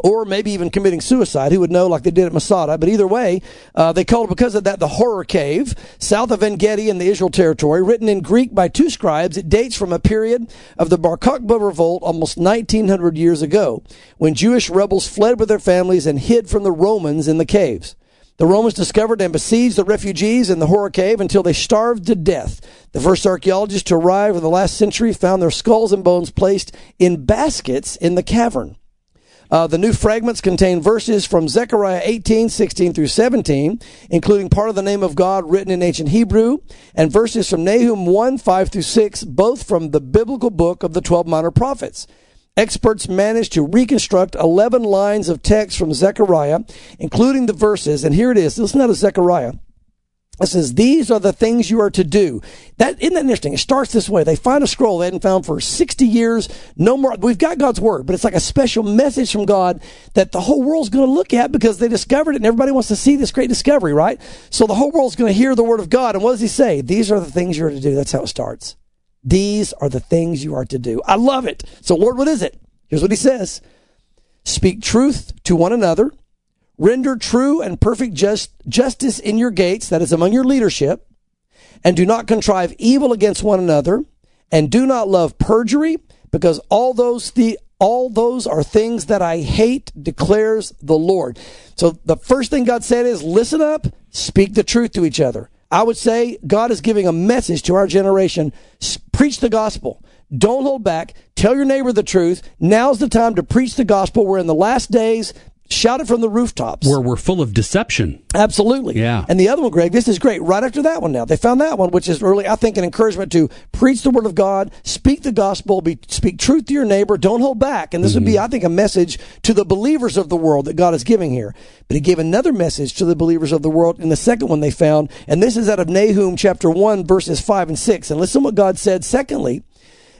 F: or maybe even committing suicide. Who would know, like they did at Masada? But either way, uh, they called because of that the Horror Cave, south of En Gedi in the Israel territory, written in Greek by two scribes. It dates from a period of the Bar Kokhba revolt almost 1900 years ago, when Jewish rebels fled with their families and hid from the Romans in the caves. The Romans discovered and besieged the refugees in the Horror Cave until they starved to death. The first archaeologists to arrive in the last century found their skulls and bones placed in baskets in the cavern. Uh, the new fragments contain verses from Zechariah 18, 16 through 17, including part of the name of God written in ancient Hebrew, and verses from Nahum 1, 5 through 6, both from the biblical book of the 12 minor prophets. Experts managed to reconstruct 11 lines of text from Zechariah, including the verses. And here it is. Listen to Zechariah. It says, These are the things you are to do. That isn't that interesting? It starts this way. They find a scroll they hadn't found for 60 years. No more. We've got God's word, but it's like a special message from God that the whole world's going to look at because they discovered it and everybody wants to see this great discovery, right? So the whole world's going to hear the word of God. And what does he say? These are the things you're to do. That's how it starts. These are the things you are to do. I love it. So, Lord, what is it? Here's what he says Speak truth to one another, render true and perfect just, justice in your gates, that is among your leadership, and do not contrive evil against one another, and do not love perjury, because all those the all those are things that I hate, declares the Lord. So the first thing God said is listen up, speak the truth to each other. I would say God is giving a message to our generation. Preach the gospel. Don't hold back. Tell your neighbor the truth. Now's the time to preach the gospel. We're in the last days. Shout it from the rooftops.
E: Where we're full of deception.
F: Absolutely.
E: Yeah.
F: And the other one, Greg, this is great. Right after that one now, they found that one, which is really, I think, an encouragement to preach the word of God, speak the gospel, be, speak truth to your neighbor, don't hold back. And this mm-hmm. would be, mm-hmm. I think, a message to the believers of the world that God is giving here. But he gave another message to the believers of the world in the second one they found. And this is out of Nahum chapter 1, verses 5 and 6. And listen what God said. Secondly,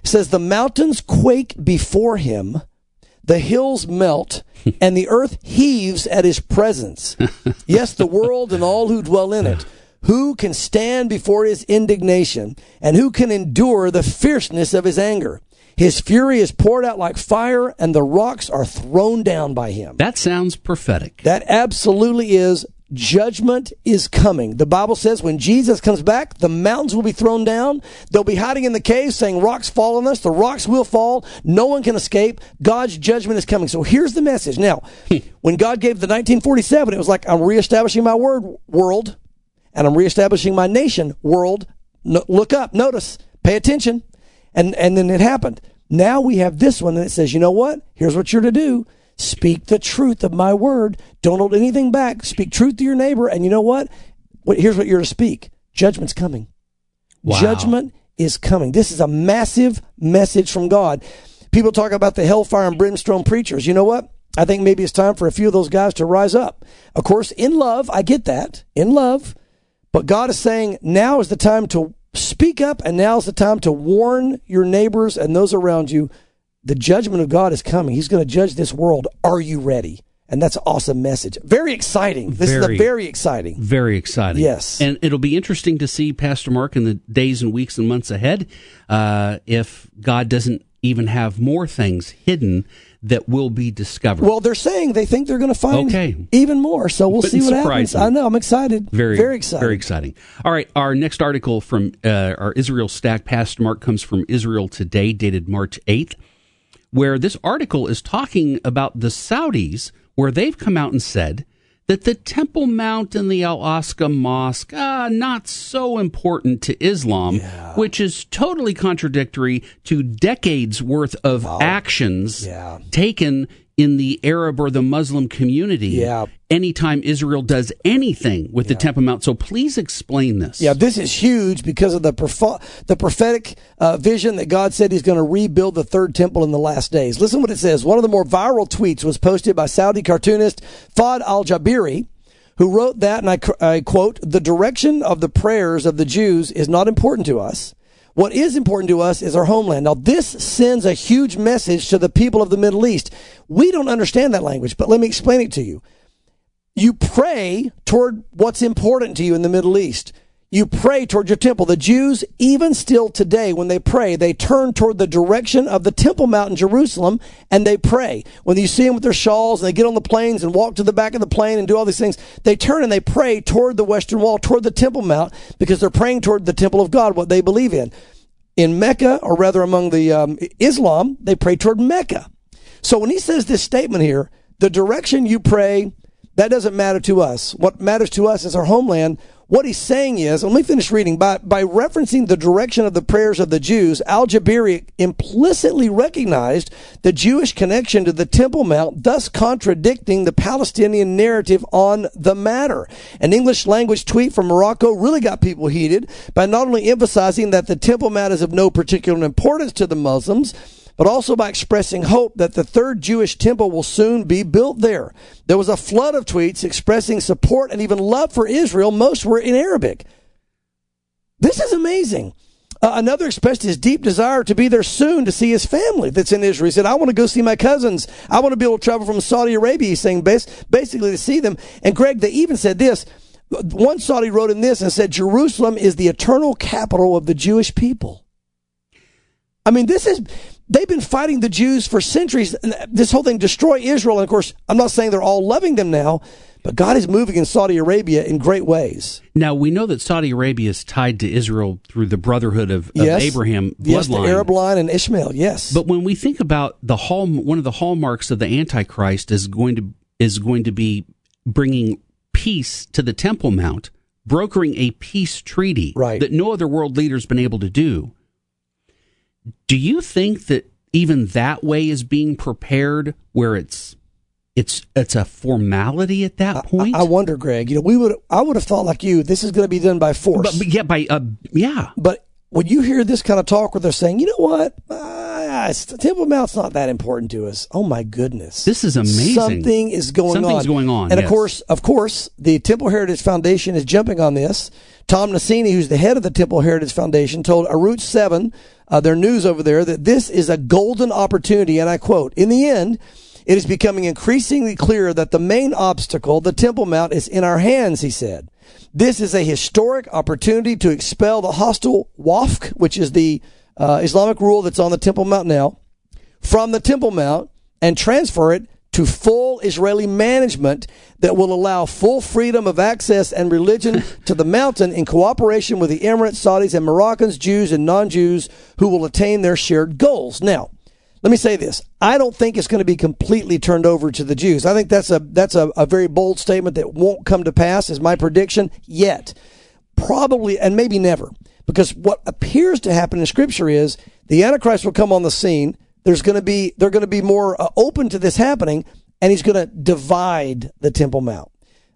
F: it says, The mountains quake before him the hills melt, and the earth heaves at his presence. yes, the world and all who dwell in it. Who can stand before his indignation, and who can endure the fierceness of his anger? His fury is poured out like fire, and the rocks are thrown down by him.
E: That sounds prophetic.
F: That absolutely is. Judgment is coming. The Bible says when Jesus comes back, the mountains will be thrown down. They'll be hiding in the caves saying, Rocks fall on us. The rocks will fall. No one can escape. God's judgment is coming. So here's the message. Now, hmm. when God gave the 1947, it was like, I'm reestablishing my word world and I'm reestablishing my nation world. No, look up, notice, pay attention. And, and then it happened. Now we have this one and it says, you know what? Here's what you're to do. Speak the truth of my word. Don't hold anything back. Speak truth to your neighbor. And you know what? Here's what you're to speak. Judgment's coming.
E: Wow.
F: Judgment is coming. This is a massive message from God. People talk about the hellfire and brimstone preachers. You know what? I think maybe it's time for a few of those guys to rise up. Of course, in love, I get that. In love. But God is saying now is the time to speak up and now is the time to warn your neighbors and those around you the judgment of God is coming. He's going to judge this world. Are you ready? And that's an awesome message. Very exciting. This
E: very,
F: is a very exciting.
E: Very exciting.
F: Yes.
E: And it'll be interesting to see Pastor Mark in the days and weeks and months ahead uh, if God doesn't even have more things hidden that will be discovered.
F: Well, they're saying they think they're going to find
E: okay.
F: even more. So we'll
E: Wouldn't
F: see what happens.
E: Me.
F: I know. I'm excited.
E: Very,
F: very excited.
E: Very exciting. All right. Our next article from uh, our Israel Stack, Pastor Mark, comes from Israel Today, dated March 8th where this article is talking about the Saudis, where they've come out and said that the Temple Mount and the Al Aqsa Mosque are not so important to Islam,
F: yeah.
E: which is totally contradictory to decades worth of
F: wow.
E: actions
F: yeah.
E: taken in the Arab or the Muslim community
F: yeah.
E: anytime Israel does anything with
F: yeah.
E: the Temple Mount. So please explain this.
F: Yeah, this is huge because of the proph- the prophetic uh, vision that God said He's going to rebuild the third temple in the last days. Listen what it says. One of the more viral tweets was posted by Saudi cartoonist Fad Al Jabiri. Who wrote that, and I, I quote, the direction of the prayers of the Jews is not important to us. What is important to us is our homeland. Now, this sends a huge message to the people of the Middle East. We don't understand that language, but let me explain it to you. You pray toward what's important to you in the Middle East. You pray toward your temple. The Jews, even still today, when they pray, they turn toward the direction of the Temple Mount in Jerusalem and they pray. When you see them with their shawls and they get on the planes and walk to the back of the plane and do all these things, they turn and they pray toward the Western Wall, toward the Temple Mount, because they're praying toward the temple of God, what they believe in. In Mecca, or rather among the um, Islam, they pray toward Mecca. So when he says this statement here, the direction you pray, that doesn't matter to us. What matters to us is our homeland. What he's saying is, let me finish reading. By, by referencing the direction of the prayers of the Jews, Al Jabiri implicitly recognized the Jewish connection to the Temple Mount, thus contradicting the Palestinian narrative on the matter. An English language tweet from Morocco really got people heated by not only emphasizing that the Temple Mount is of no particular importance to the Muslims, but also by expressing hope that the third Jewish temple will soon be built there. There was a flood of tweets expressing support and even love for Israel. Most were in Arabic. This is amazing. Uh, another expressed his deep desire to be there soon to see his family that's in Israel. He said, I want to go see my cousins. I want to be able to travel from Saudi Arabia, he's saying, basically to see them. And Greg, they even said this. One Saudi wrote in this and said, Jerusalem is the eternal capital of the Jewish people. I mean, this is, they've been fighting the Jews for centuries. This whole thing, destroy Israel. And of course, I'm not saying they're all loving them now, but God is moving in Saudi Arabia in great ways.
E: Now, we know that Saudi Arabia is tied to Israel through the brotherhood of, of
F: yes.
E: Abraham bloodline.
F: Yes, the Arab line and Ishmael, yes.
E: But when we think about the hall, one of the hallmarks of the Antichrist is going to, is going to be bringing peace to the Temple Mount, brokering a peace treaty
F: right.
E: that no other world leader's been able to do. Do you think that even that way is being prepared where it's it's it's a formality at that point?
F: I, I wonder, Greg. You know, we would I would have thought like you, this is going to be done by force.
E: But, but yeah, by uh, yeah.
F: But when you hear this kind of talk where they're saying, you know what, uh, Temple Mount's not that important to us. Oh my goodness,
E: this is amazing.
F: Something is going
E: Something's
F: on.
E: Something's going on.
F: And
E: yes.
F: of course, of course, the Temple Heritage Foundation is jumping on this. Tom Nisani, who's the head of the Temple Heritage Foundation, told a Arutz Seven uh, their news over there that this is a golden opportunity. And I quote, in the end, it is becoming increasingly clear that the main obstacle, the Temple Mount, is in our hands, he said. This is a historic opportunity to expel the hostile Waqf, which is the uh, Islamic rule that's on the Temple Mount now, from the Temple Mount and transfer it to full Israeli management that will allow full freedom of access and religion to the mountain in cooperation with the Emirates, Saudis, and Moroccans, Jews, and non Jews who will attain their shared goals. Now, let me say this. I don't think it's going to be completely turned over to the Jews. I think that's a that's a, a very bold statement that won't come to pass is my prediction yet. Probably and maybe never. Because what appears to happen in scripture is the Antichrist will come on the scene. There's going to be they're going to be more uh, open to this happening and he's going to divide the Temple Mount.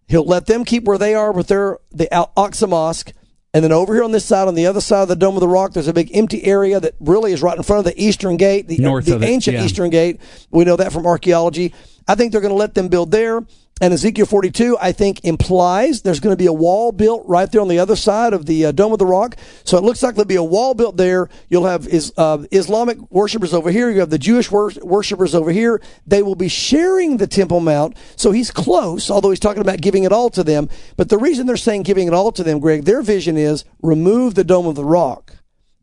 F: He'll let them keep where they are with their the Al-Aqsa Mosque and then over here on this side, on the other side of the Dome of the Rock, there's a big empty area that really is right in front of the Eastern Gate, the,
E: North
F: the
E: of it,
F: ancient
E: yeah.
F: Eastern Gate. We know that from archaeology. I think they're going to let them build there. And Ezekiel 42, I think, implies there's going to be a wall built right there on the other side of the uh, Dome of the Rock. So it looks like there'll be a wall built there. You'll have is, uh, Islamic worshippers over here. You have the Jewish wor- worshippers over here. They will be sharing the Temple Mount. So he's close, although he's talking about giving it all to them. But the reason they're saying giving it all to them, Greg, their vision is remove the Dome of the Rock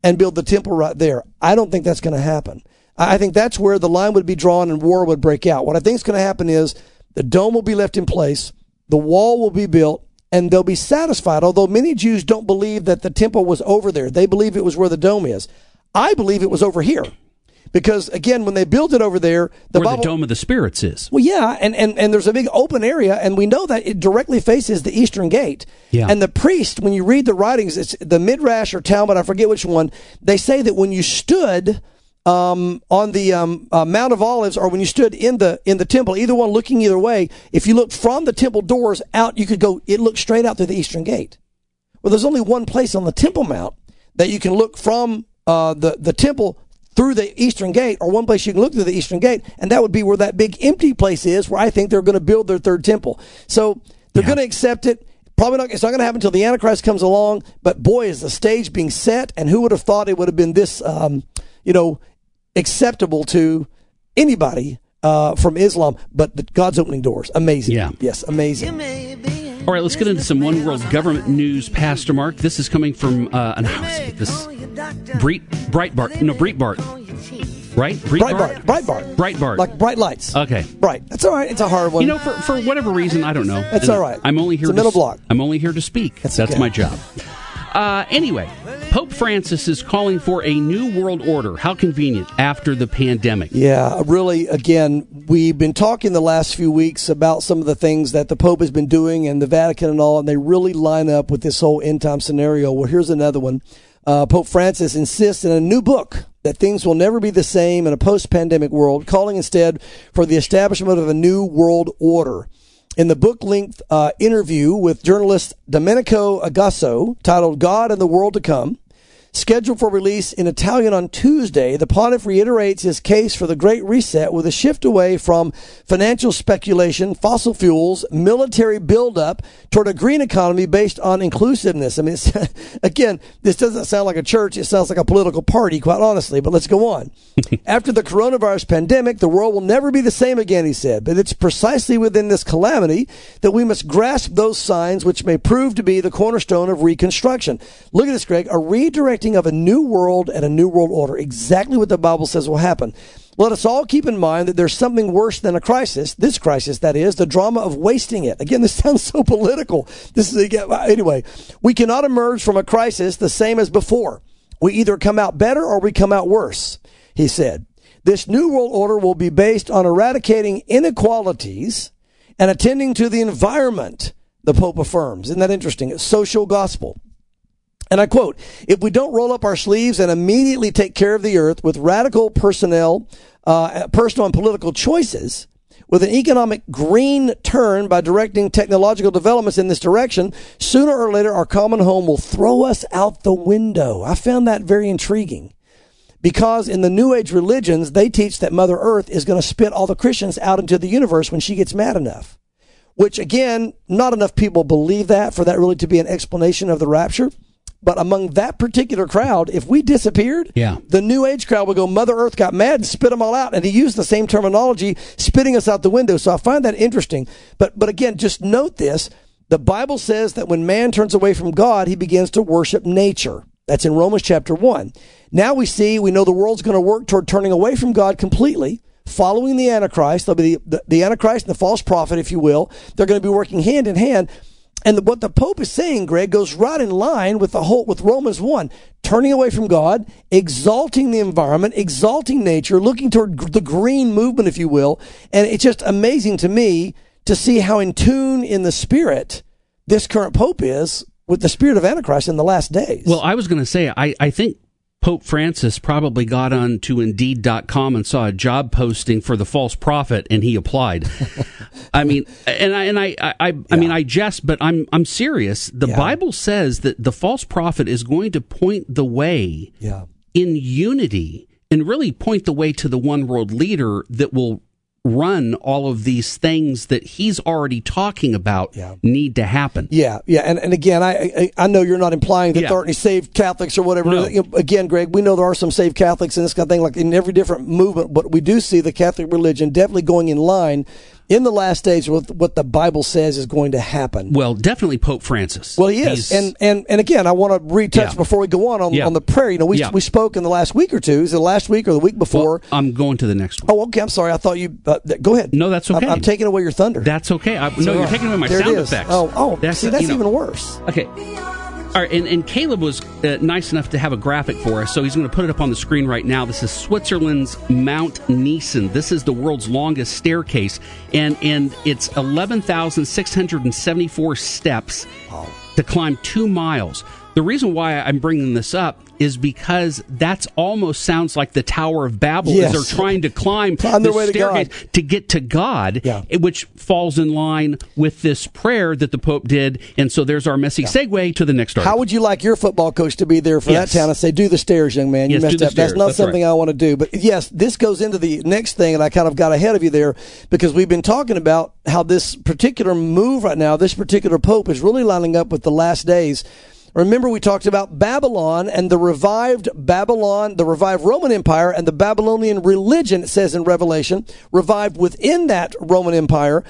F: and build the temple right there. I don't think that's going to happen. I think that's where the line would be drawn and war would break out. What I think is going to happen is the dome will be left in place, the wall will be built, and they'll be satisfied. Although many Jews don't believe that the temple was over there, they believe it was where the dome is. I believe it was over here. Because again, when they built it over there, the
E: Where
F: Bible,
E: the Dome of the Spirits is.
F: well, yeah, and, and, and there's a big open area, and we know that it directly faces the eastern gate.
E: Yeah.
F: And the priest, when you read the writings, it's the Midrash or Talmud, I forget which one, they say that when you stood um, on the um, uh, Mount of Olives, or when you stood in the in the temple, either one looking either way, if you looked from the temple doors out, you could go. It looked straight out through the eastern gate. Well, there's only one place on the Temple Mount that you can look from uh, the the temple through the eastern gate, or one place you can look through the eastern gate, and that would be where that big empty place is, where I think they're going to build their third temple. So they're going to accept it. Probably not. It's not going to happen until the Antichrist comes along. But boy, is the stage being set, and who would have thought it would have been this, um, you know, acceptable to anybody uh, from Islam? But the, God's opening doors. Amazing.
E: Yeah.
F: Yes, amazing.
E: All right, let's get into some one world government news, Pastor Mark. This is coming from uh, an house this Breit, Breitbart, no Breitbart, right?
F: Breitbart. Breitbart.
E: Breitbart.
F: Like bright lights.
E: Okay.
F: Right. That's all right. It's a hard one.
E: You know, for, for whatever reason, I don't know.
F: That's
E: And
F: all right.
E: I'm only here.
F: It's
E: to
F: middle
E: s-
F: block.
E: I'm only here to speak. That's,
F: okay.
E: my job. Uh, anyway, Pope Francis is calling for a new world order. How convenient after the pandemic.
F: Yeah, really, again, we've been talking the last few weeks about some of the things that the Pope has been doing and the Vatican and all, and they really line up with this whole end time scenario. Well, here's another one. Uh, Pope Francis insists in a new book that things will never be the same in a post pandemic world, calling instead for the establishment of a new world order. In the book length uh, interview with journalist Domenico Agasso titled God and the World to Come, Scheduled for release in Italian on Tuesday, the pontiff reiterates his case for the Great Reset with a shift away from financial speculation, fossil fuels, military buildup toward a green economy based on inclusiveness. I mean, it's, again, this doesn't sound like a church. It sounds like a political party, quite honestly, but let's go on. After the coronavirus pandemic, the world will never be the same again, he said, but it's precisely within this calamity that we must grasp those signs which may prove to be the cornerstone of reconstruction. Look at this, Greg, a of a new world and a new world order. Exactly what the Bible says will happen. Let us all keep in mind that there's something worse than a crisis. This crisis, that is, the drama of wasting it. Again, this sounds so political. This is anyway. We cannot emerge from a crisis the same as before. We either come out better or we come out worse. He said, "This new world order will be based on eradicating inequalities and attending to the environment." The Pope affirms. Isn't that interesting? Social gospel. And I quote, if we don't roll up our sleeves and immediately take care of the earth with radical personnel, uh, personal and political choices, with an economic green turn by directing technological developments in this direction, sooner or later our common home will throw us out the window. I found that very intriguing. Because in the New Age religions, they teach that Mother Earth is going to spit all the Christians out into the universe when she gets mad enough. Which again, not enough people believe that for that really to be an explanation of the rapture. But among that particular crowd, if we disappeared,
E: yeah.
F: the New Age crowd would go, Mother Earth got mad and spit them all out. And he used the same terminology, spitting us out the window. So I find that interesting. But, but again, just note this. The Bible says that when man turns away from God, he begins to worship nature. That's in Romans chapter 1. Now we see, we know the world's going to work toward turning away from God completely, following the Antichrist. There'll be the, the, the Antichrist and the false prophet, if you will. They're going to be working hand in hand. And what the Pope is saying, Greg, goes right in line with the whole, with Romans 1. Turning away from God, exalting the environment, exalting nature, looking toward the green movement, if you will. And it's just amazing to me to see how in tune in the spirit this current Pope is with the spirit of Antichrist in the last days.
E: Well, I was going to say, I, I think Pope Francis probably got on to Indeed.com and saw a job posting for the false prophet, and he applied. I mean, and I and I I, I, yeah. I mean I jest, but I'm I'm serious. The yeah. Bible says that the false prophet is going to point the way
F: yeah.
E: in unity and really point the way to the one world leader that will run all of these things that he's already talking about
F: yeah.
E: need to happen.
F: Yeah, yeah, and and again, I I, I know you're not implying that
E: Yeah.
F: there aren't any saved Catholics or whatever.
E: No.
F: Again, Greg, we know there are some saved Catholics and this kind of thing, like in every different movement. But we do see the Catholic religion definitely going in line in the last days with what the Bible says is going to happen.
E: Well, definitely Pope Francis.
F: Well, he is,
E: He's-
F: and and and again, I want to retouch
E: Yeah.
F: before we go on on,
E: Yeah.
F: on the prayer. You know, we
E: Yeah.
F: we spoke in the last week or two. Is it last week or the week before?
E: Well, I'm going to the next one.
F: oh, okay. I'm sorry. I thought you. Uh, go ahead.
E: No, that's
F: I'm-
E: okay.
F: I'm, taking away your thunder.
E: That's okay. I, no, you're taking away my
F: There
E: sound effects.
F: Oh, oh, see, that's
E: you know-
F: even worse.
E: Okay. All right, and, and Caleb was uh, nice enough to have a graphic for us, so he's going to put it up on the screen right now. This is Switzerland's Mount Niesen. This is the world's longest staircase, and and it's eleven thousand six hundred and seventy four steps to climb two miles. The reason why I'm bringing this up is because that's almost sounds like the Tower of Babel
F: Yes.
E: as they're trying to climb
F: On their
E: the
F: way to
E: staircase to get to God,
F: Yeah.
E: which falls in line with this prayer that the Pope did. And so there's our messy segue to the next article.
F: How would you like your football coach to be there for
E: Yes.
F: that town and say, "Do the stairs, young man"? You
E: Yes,
F: messed up. That's not
E: That's
F: something
E: right.
F: I want to do. But yes, this goes into the next thing, and I kind of got ahead of you there because we've been talking about how this particular move right now, this particular pope, is really lining up with the last days. Remember, we talked about Babylon and the revived Babylon, the revived Roman Empire, and the Babylonian religion, it says in Revelation, revived within that Roman Empire.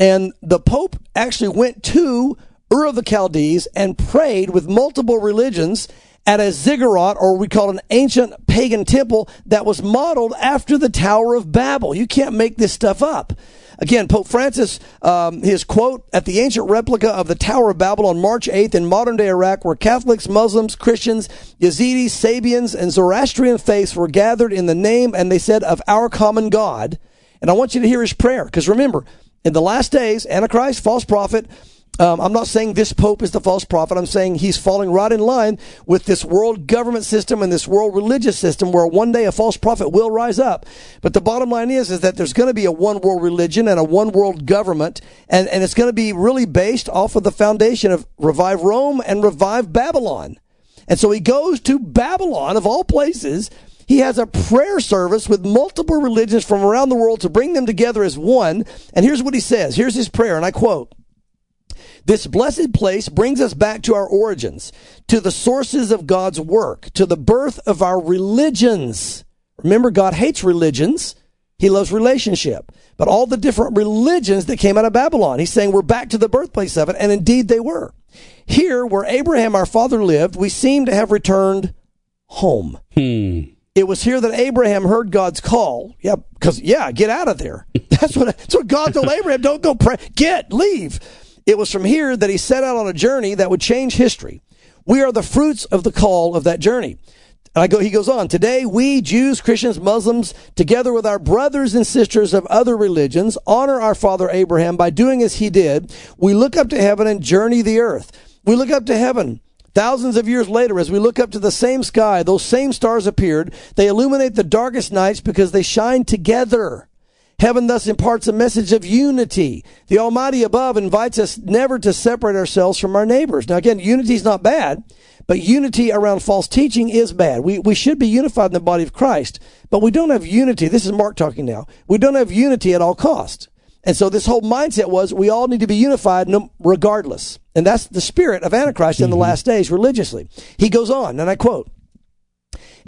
F: And the Pope actually went to Ur of the Chaldees and prayed with multiple religions at a ziggurat, or we call it an ancient pagan temple that was modeled after the Tower of Babel. You can't make this stuff up. Again, Pope Francis, um, his quote at the ancient replica of the Tower of Babel on March 8th in modern day Iraq, where Catholics, Muslims, Christians, Yazidis, Sabians, and Zoroastrian faiths were gathered in the name, and they said, of our common God. And I want you to hear his prayer, because remember, in the last days, Antichrist, false prophet, um, I'm not saying this pope is the false prophet. I'm saying he's falling right in line with this world government system and this world religious system where one day a false prophet will rise up. But the bottom line is, is that there's going to be a one world religion and a one world government. And, and it's going to be really based off of the foundation of revive Rome and revive Babylon. And so he goes to Babylon of all places. He has a prayer service with multiple religions from around the world to bring them together as one. And here's what he says. Here's his prayer. And I quote, this blessed place brings us back to our origins, to the sources of God's work, to the birth of our religions. Remember, God hates religions. He loves relationship. But all the different religions that came out of Babylon, he's saying we're back to the birthplace of it. And indeed they were. Here, where Abraham, our father, lived, we seem to have returned home.
E: Hmm.
F: It was here that Abraham heard God's call. Yeah, because yeah, get out of there. That's what that's what God told Abraham. Don't go pray. Get leave. It was from here that he set out on a journey that would change history. We are the fruits of the call of that journey. Go, he goes on, today we Jews, Christians, Muslims, together with our brothers and sisters of other religions, honor our father Abraham by doing as he did. We look up to heaven and journey the earth. We look up to heaven. Thousands of years later, as we look up to the same sky, those same stars appeared. They illuminate the darkest nights because they shine together. Heaven thus imparts a message of unity. The Almighty above invites us never to separate ourselves from our neighbors. Now again, unity is not bad, but unity around false teaching is bad. We, we should be unified in the body of Christ, but we don't have unity. This is Mark talking now. We don't have unity at all costs. And so this whole mindset was we all need to be unified regardless. And that's the spirit of Antichrist in the mm-hmm. last days religiously. He goes on, and I quote,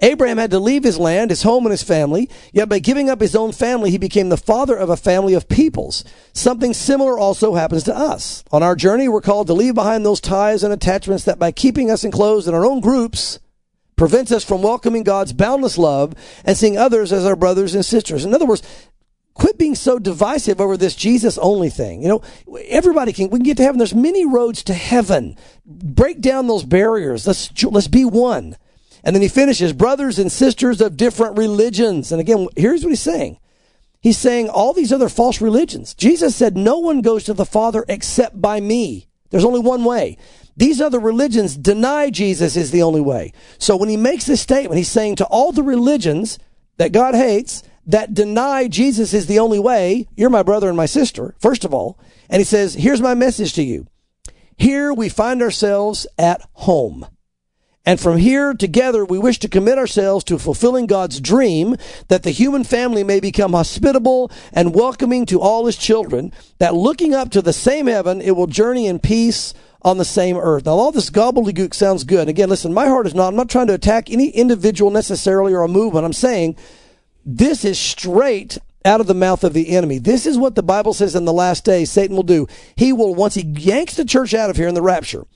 F: Abraham had to leave his land, his home, and his family, yet by giving up his own family, he became the father of a family of peoples. Something similar also happens to us. On our journey, we're called to leave behind those ties and attachments that by keeping us enclosed in our own groups, prevents us from welcoming God's boundless love and seeing others as our brothers and sisters. In other words, quit being so divisive over this Jesus only thing. You know, everybody can, we can get to heaven. There's many roads to heaven. Break down those barriers. Let's, let's be one. And then he finishes, brothers and sisters of different religions. And again, here's what he's saying. He's saying all these other false religions. Jesus said, no one goes to the Father except by me. There's only one way. These other religions deny Jesus is the only way. So when he makes this statement, he's saying to all the religions that God hates that deny Jesus is the only way, you're my brother and my sister, first of all. And he says, here's my message to you. Here we find ourselves at home. And from here together, we wish to commit ourselves to fulfilling God's dream that the human family may become hospitable and welcoming to all his children, that looking up to the same heaven, it will journey in peace on the same earth. Now, all this gobbledygook sounds good. Again, listen, my heart is not, I'm not trying to attack any individual necessarily or a movement. I'm saying this is straight out of the mouth of the enemy. This is what the Bible says in the last days Satan will do. He will, once he yanks the church out of here in the rapture,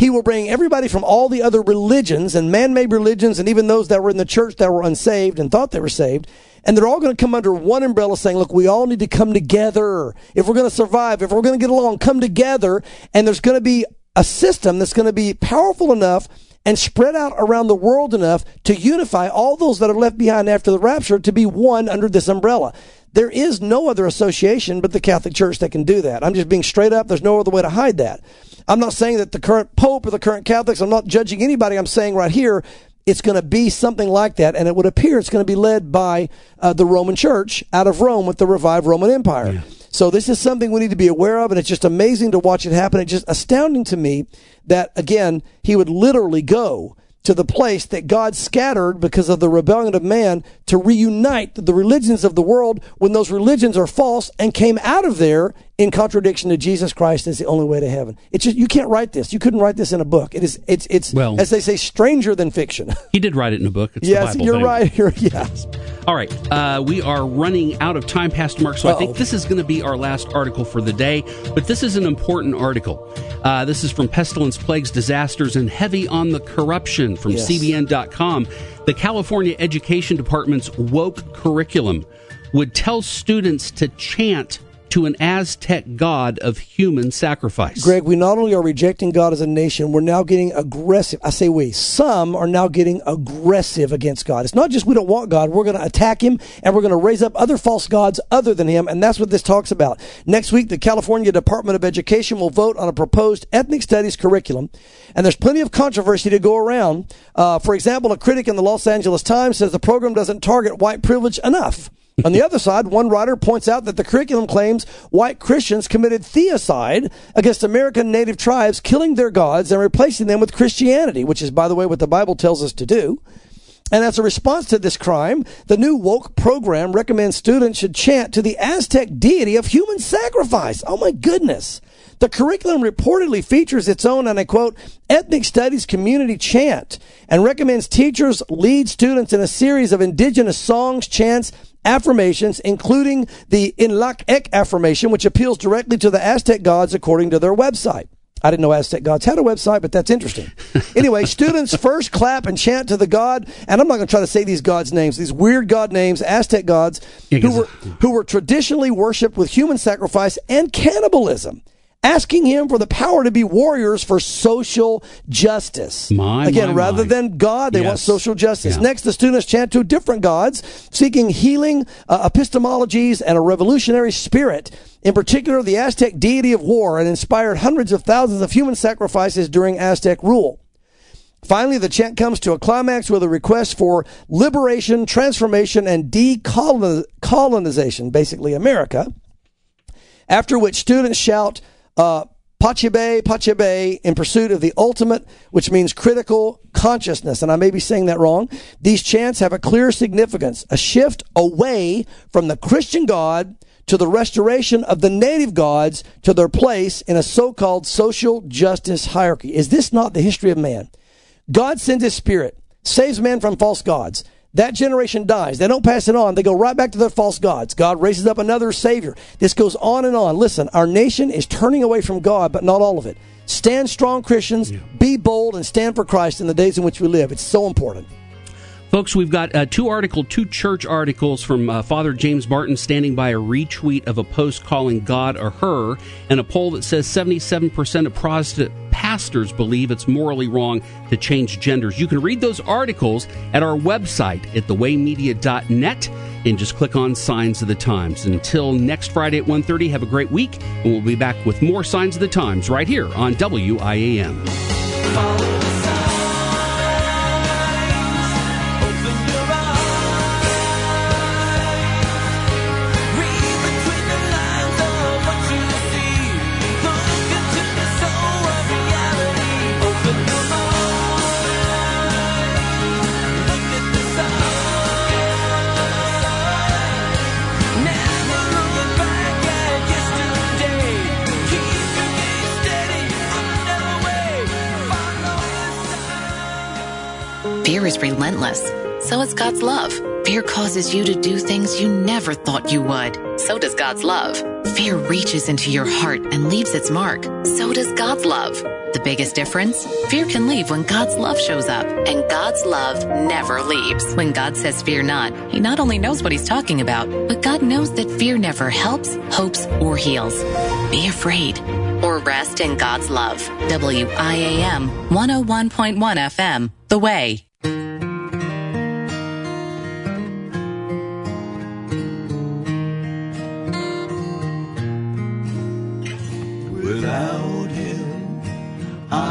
F: he will bring everybody from all the other religions and man-made religions and even those that were in the church that were unsaved and thought they were saved. And they're all going to come under one umbrella saying, look, we all need to come together. If we're going to survive, if we're going to get along, come together. And there's going to be a system that's going to be powerful enough and spread out around the world enough to unify all those that are left behind after the rapture to be one under this umbrella. There is no other association but the Catholic Church that can do that. I'm just being straight up. There's no other way to hide that. I'm not saying that the current Pope or the current Catholics, I'm not judging anybody. I'm saying right here, it's going to be something like that. And it would appear it's going to be led by uh, the Roman Church out of Rome with the revived Roman Empire. Yeah. So this is something we need to be aware of. And it's just amazing to watch it happen. It's just astounding to me that, again, he would literally go to the place that God scattered because of the rebellion of man to reunite the religions of the world when those religions are false and came out of there in contradiction to Jesus Christ as the only way to heaven. It's just you can't write this. You couldn't write this in a book. It is it's it's well, as they say stranger than fiction.
E: He did write it in a book. It's
F: yes,
E: Bible,
F: you're right. You're, yes.
E: All right, uh, we are running out of time, Pastor Mark. So Uh-oh. I think this is going to be our last article for the day. But this is an important article. Uh, this is from Pestilence, Plagues, Disasters, and Heavy on the Corruption from yes. CBN.com. The California Education Department's woke curriculum would tell students to chant to an Aztec god of human sacrifice.
F: Greg, we not only are rejecting God as a nation, we're now getting aggressive. I say we. Some are now getting aggressive against God. It's not just we don't want God, we're going to attack him and we're going to raise up other false gods other than him. And that's what this talks about. Next week, the California Department of Education will vote on a proposed ethnic studies curriculum. And there's plenty of controversy to go around. Uh, for example, a critic in the Los Angeles Times says the program doesn't target white privilege enough. On the other side, one writer points out that the curriculum claims white Christians committed theocide against American native tribes, killing their gods and replacing them with Christianity, which is, by the way, what the Bible tells us to do. And as a response to this crime, the new woke program recommends students should chant to the Aztec deity of human sacrifice. Oh my goodness. The curriculum reportedly features its own, and I quote, ethnic studies community chant and recommends teachers lead students in a series of indigenous songs, chants, affirmations, including the In Lak'ech affirmation, which appeals directly to the Aztec gods according to their website. I didn't know Aztec gods had a website, but that's interesting. anyway, students first clap and chant to the god, and I'm not going to try to say these gods' names, these weird god names, Aztec gods, who were, who were traditionally worshipped with human sacrifice and cannibalism asking him for the power to be warriors for social justice.
E: My,
F: Again,
E: my,
F: rather
E: my.
F: than God, they yes. want social justice.
E: Yeah.
F: Next, the students chant to different gods, seeking healing, uh, epistemologies, and a revolutionary spirit. In particular, the Aztec deity of war and inspired hundreds of thousands of human sacrifices during Aztec rule. Finally, the chant comes to a climax with a request for liberation, transformation, and decolonization, basically America. After which students shout, uh, Panche Be, in pursuit of the ultimate, which means critical consciousness. And I may be saying that wrong. These chants have a clear significance, a shift away from the Christian God to the restoration of the native gods to their place in a so-called social justice hierarchy. Is this not the history of man? God sends his spirit, saves man from false gods. That generation dies. They don't pass it on. They go right back to their false gods. God raises up another savior. This goes on and on. Listen, our nation is turning away from God, but not all of it. Stand strong, Christians. Be bold and stand for Christ in the days in which we live. It's so important.
E: Folks, we've got uh, two article, two church articles from uh, Father James Martin standing by a retweet of a post calling God a her, and a poll that says 77% of Protestant pastors believe it's morally wrong to change genders. You can read those articles at our website at thewaymedia.net and just click on Signs of the Times. Until next Friday at 1.30, have a great week, and we'll be back with more Signs of the Times right here on WIAM.
K: Relentless. So is God's love. Fear causes you to do things you never thought you would. So does God's love. Fear reaches into your heart and leaves its mark. So does God's love. The biggest difference? Fear can leave when God's love shows up, and God's love never leaves. When God says fear not, He not only knows what He's talking about, but God knows that fear never helps, hopes, or heals. Be afraid or rest in God's love. WIAM 101.1 FM, The Way.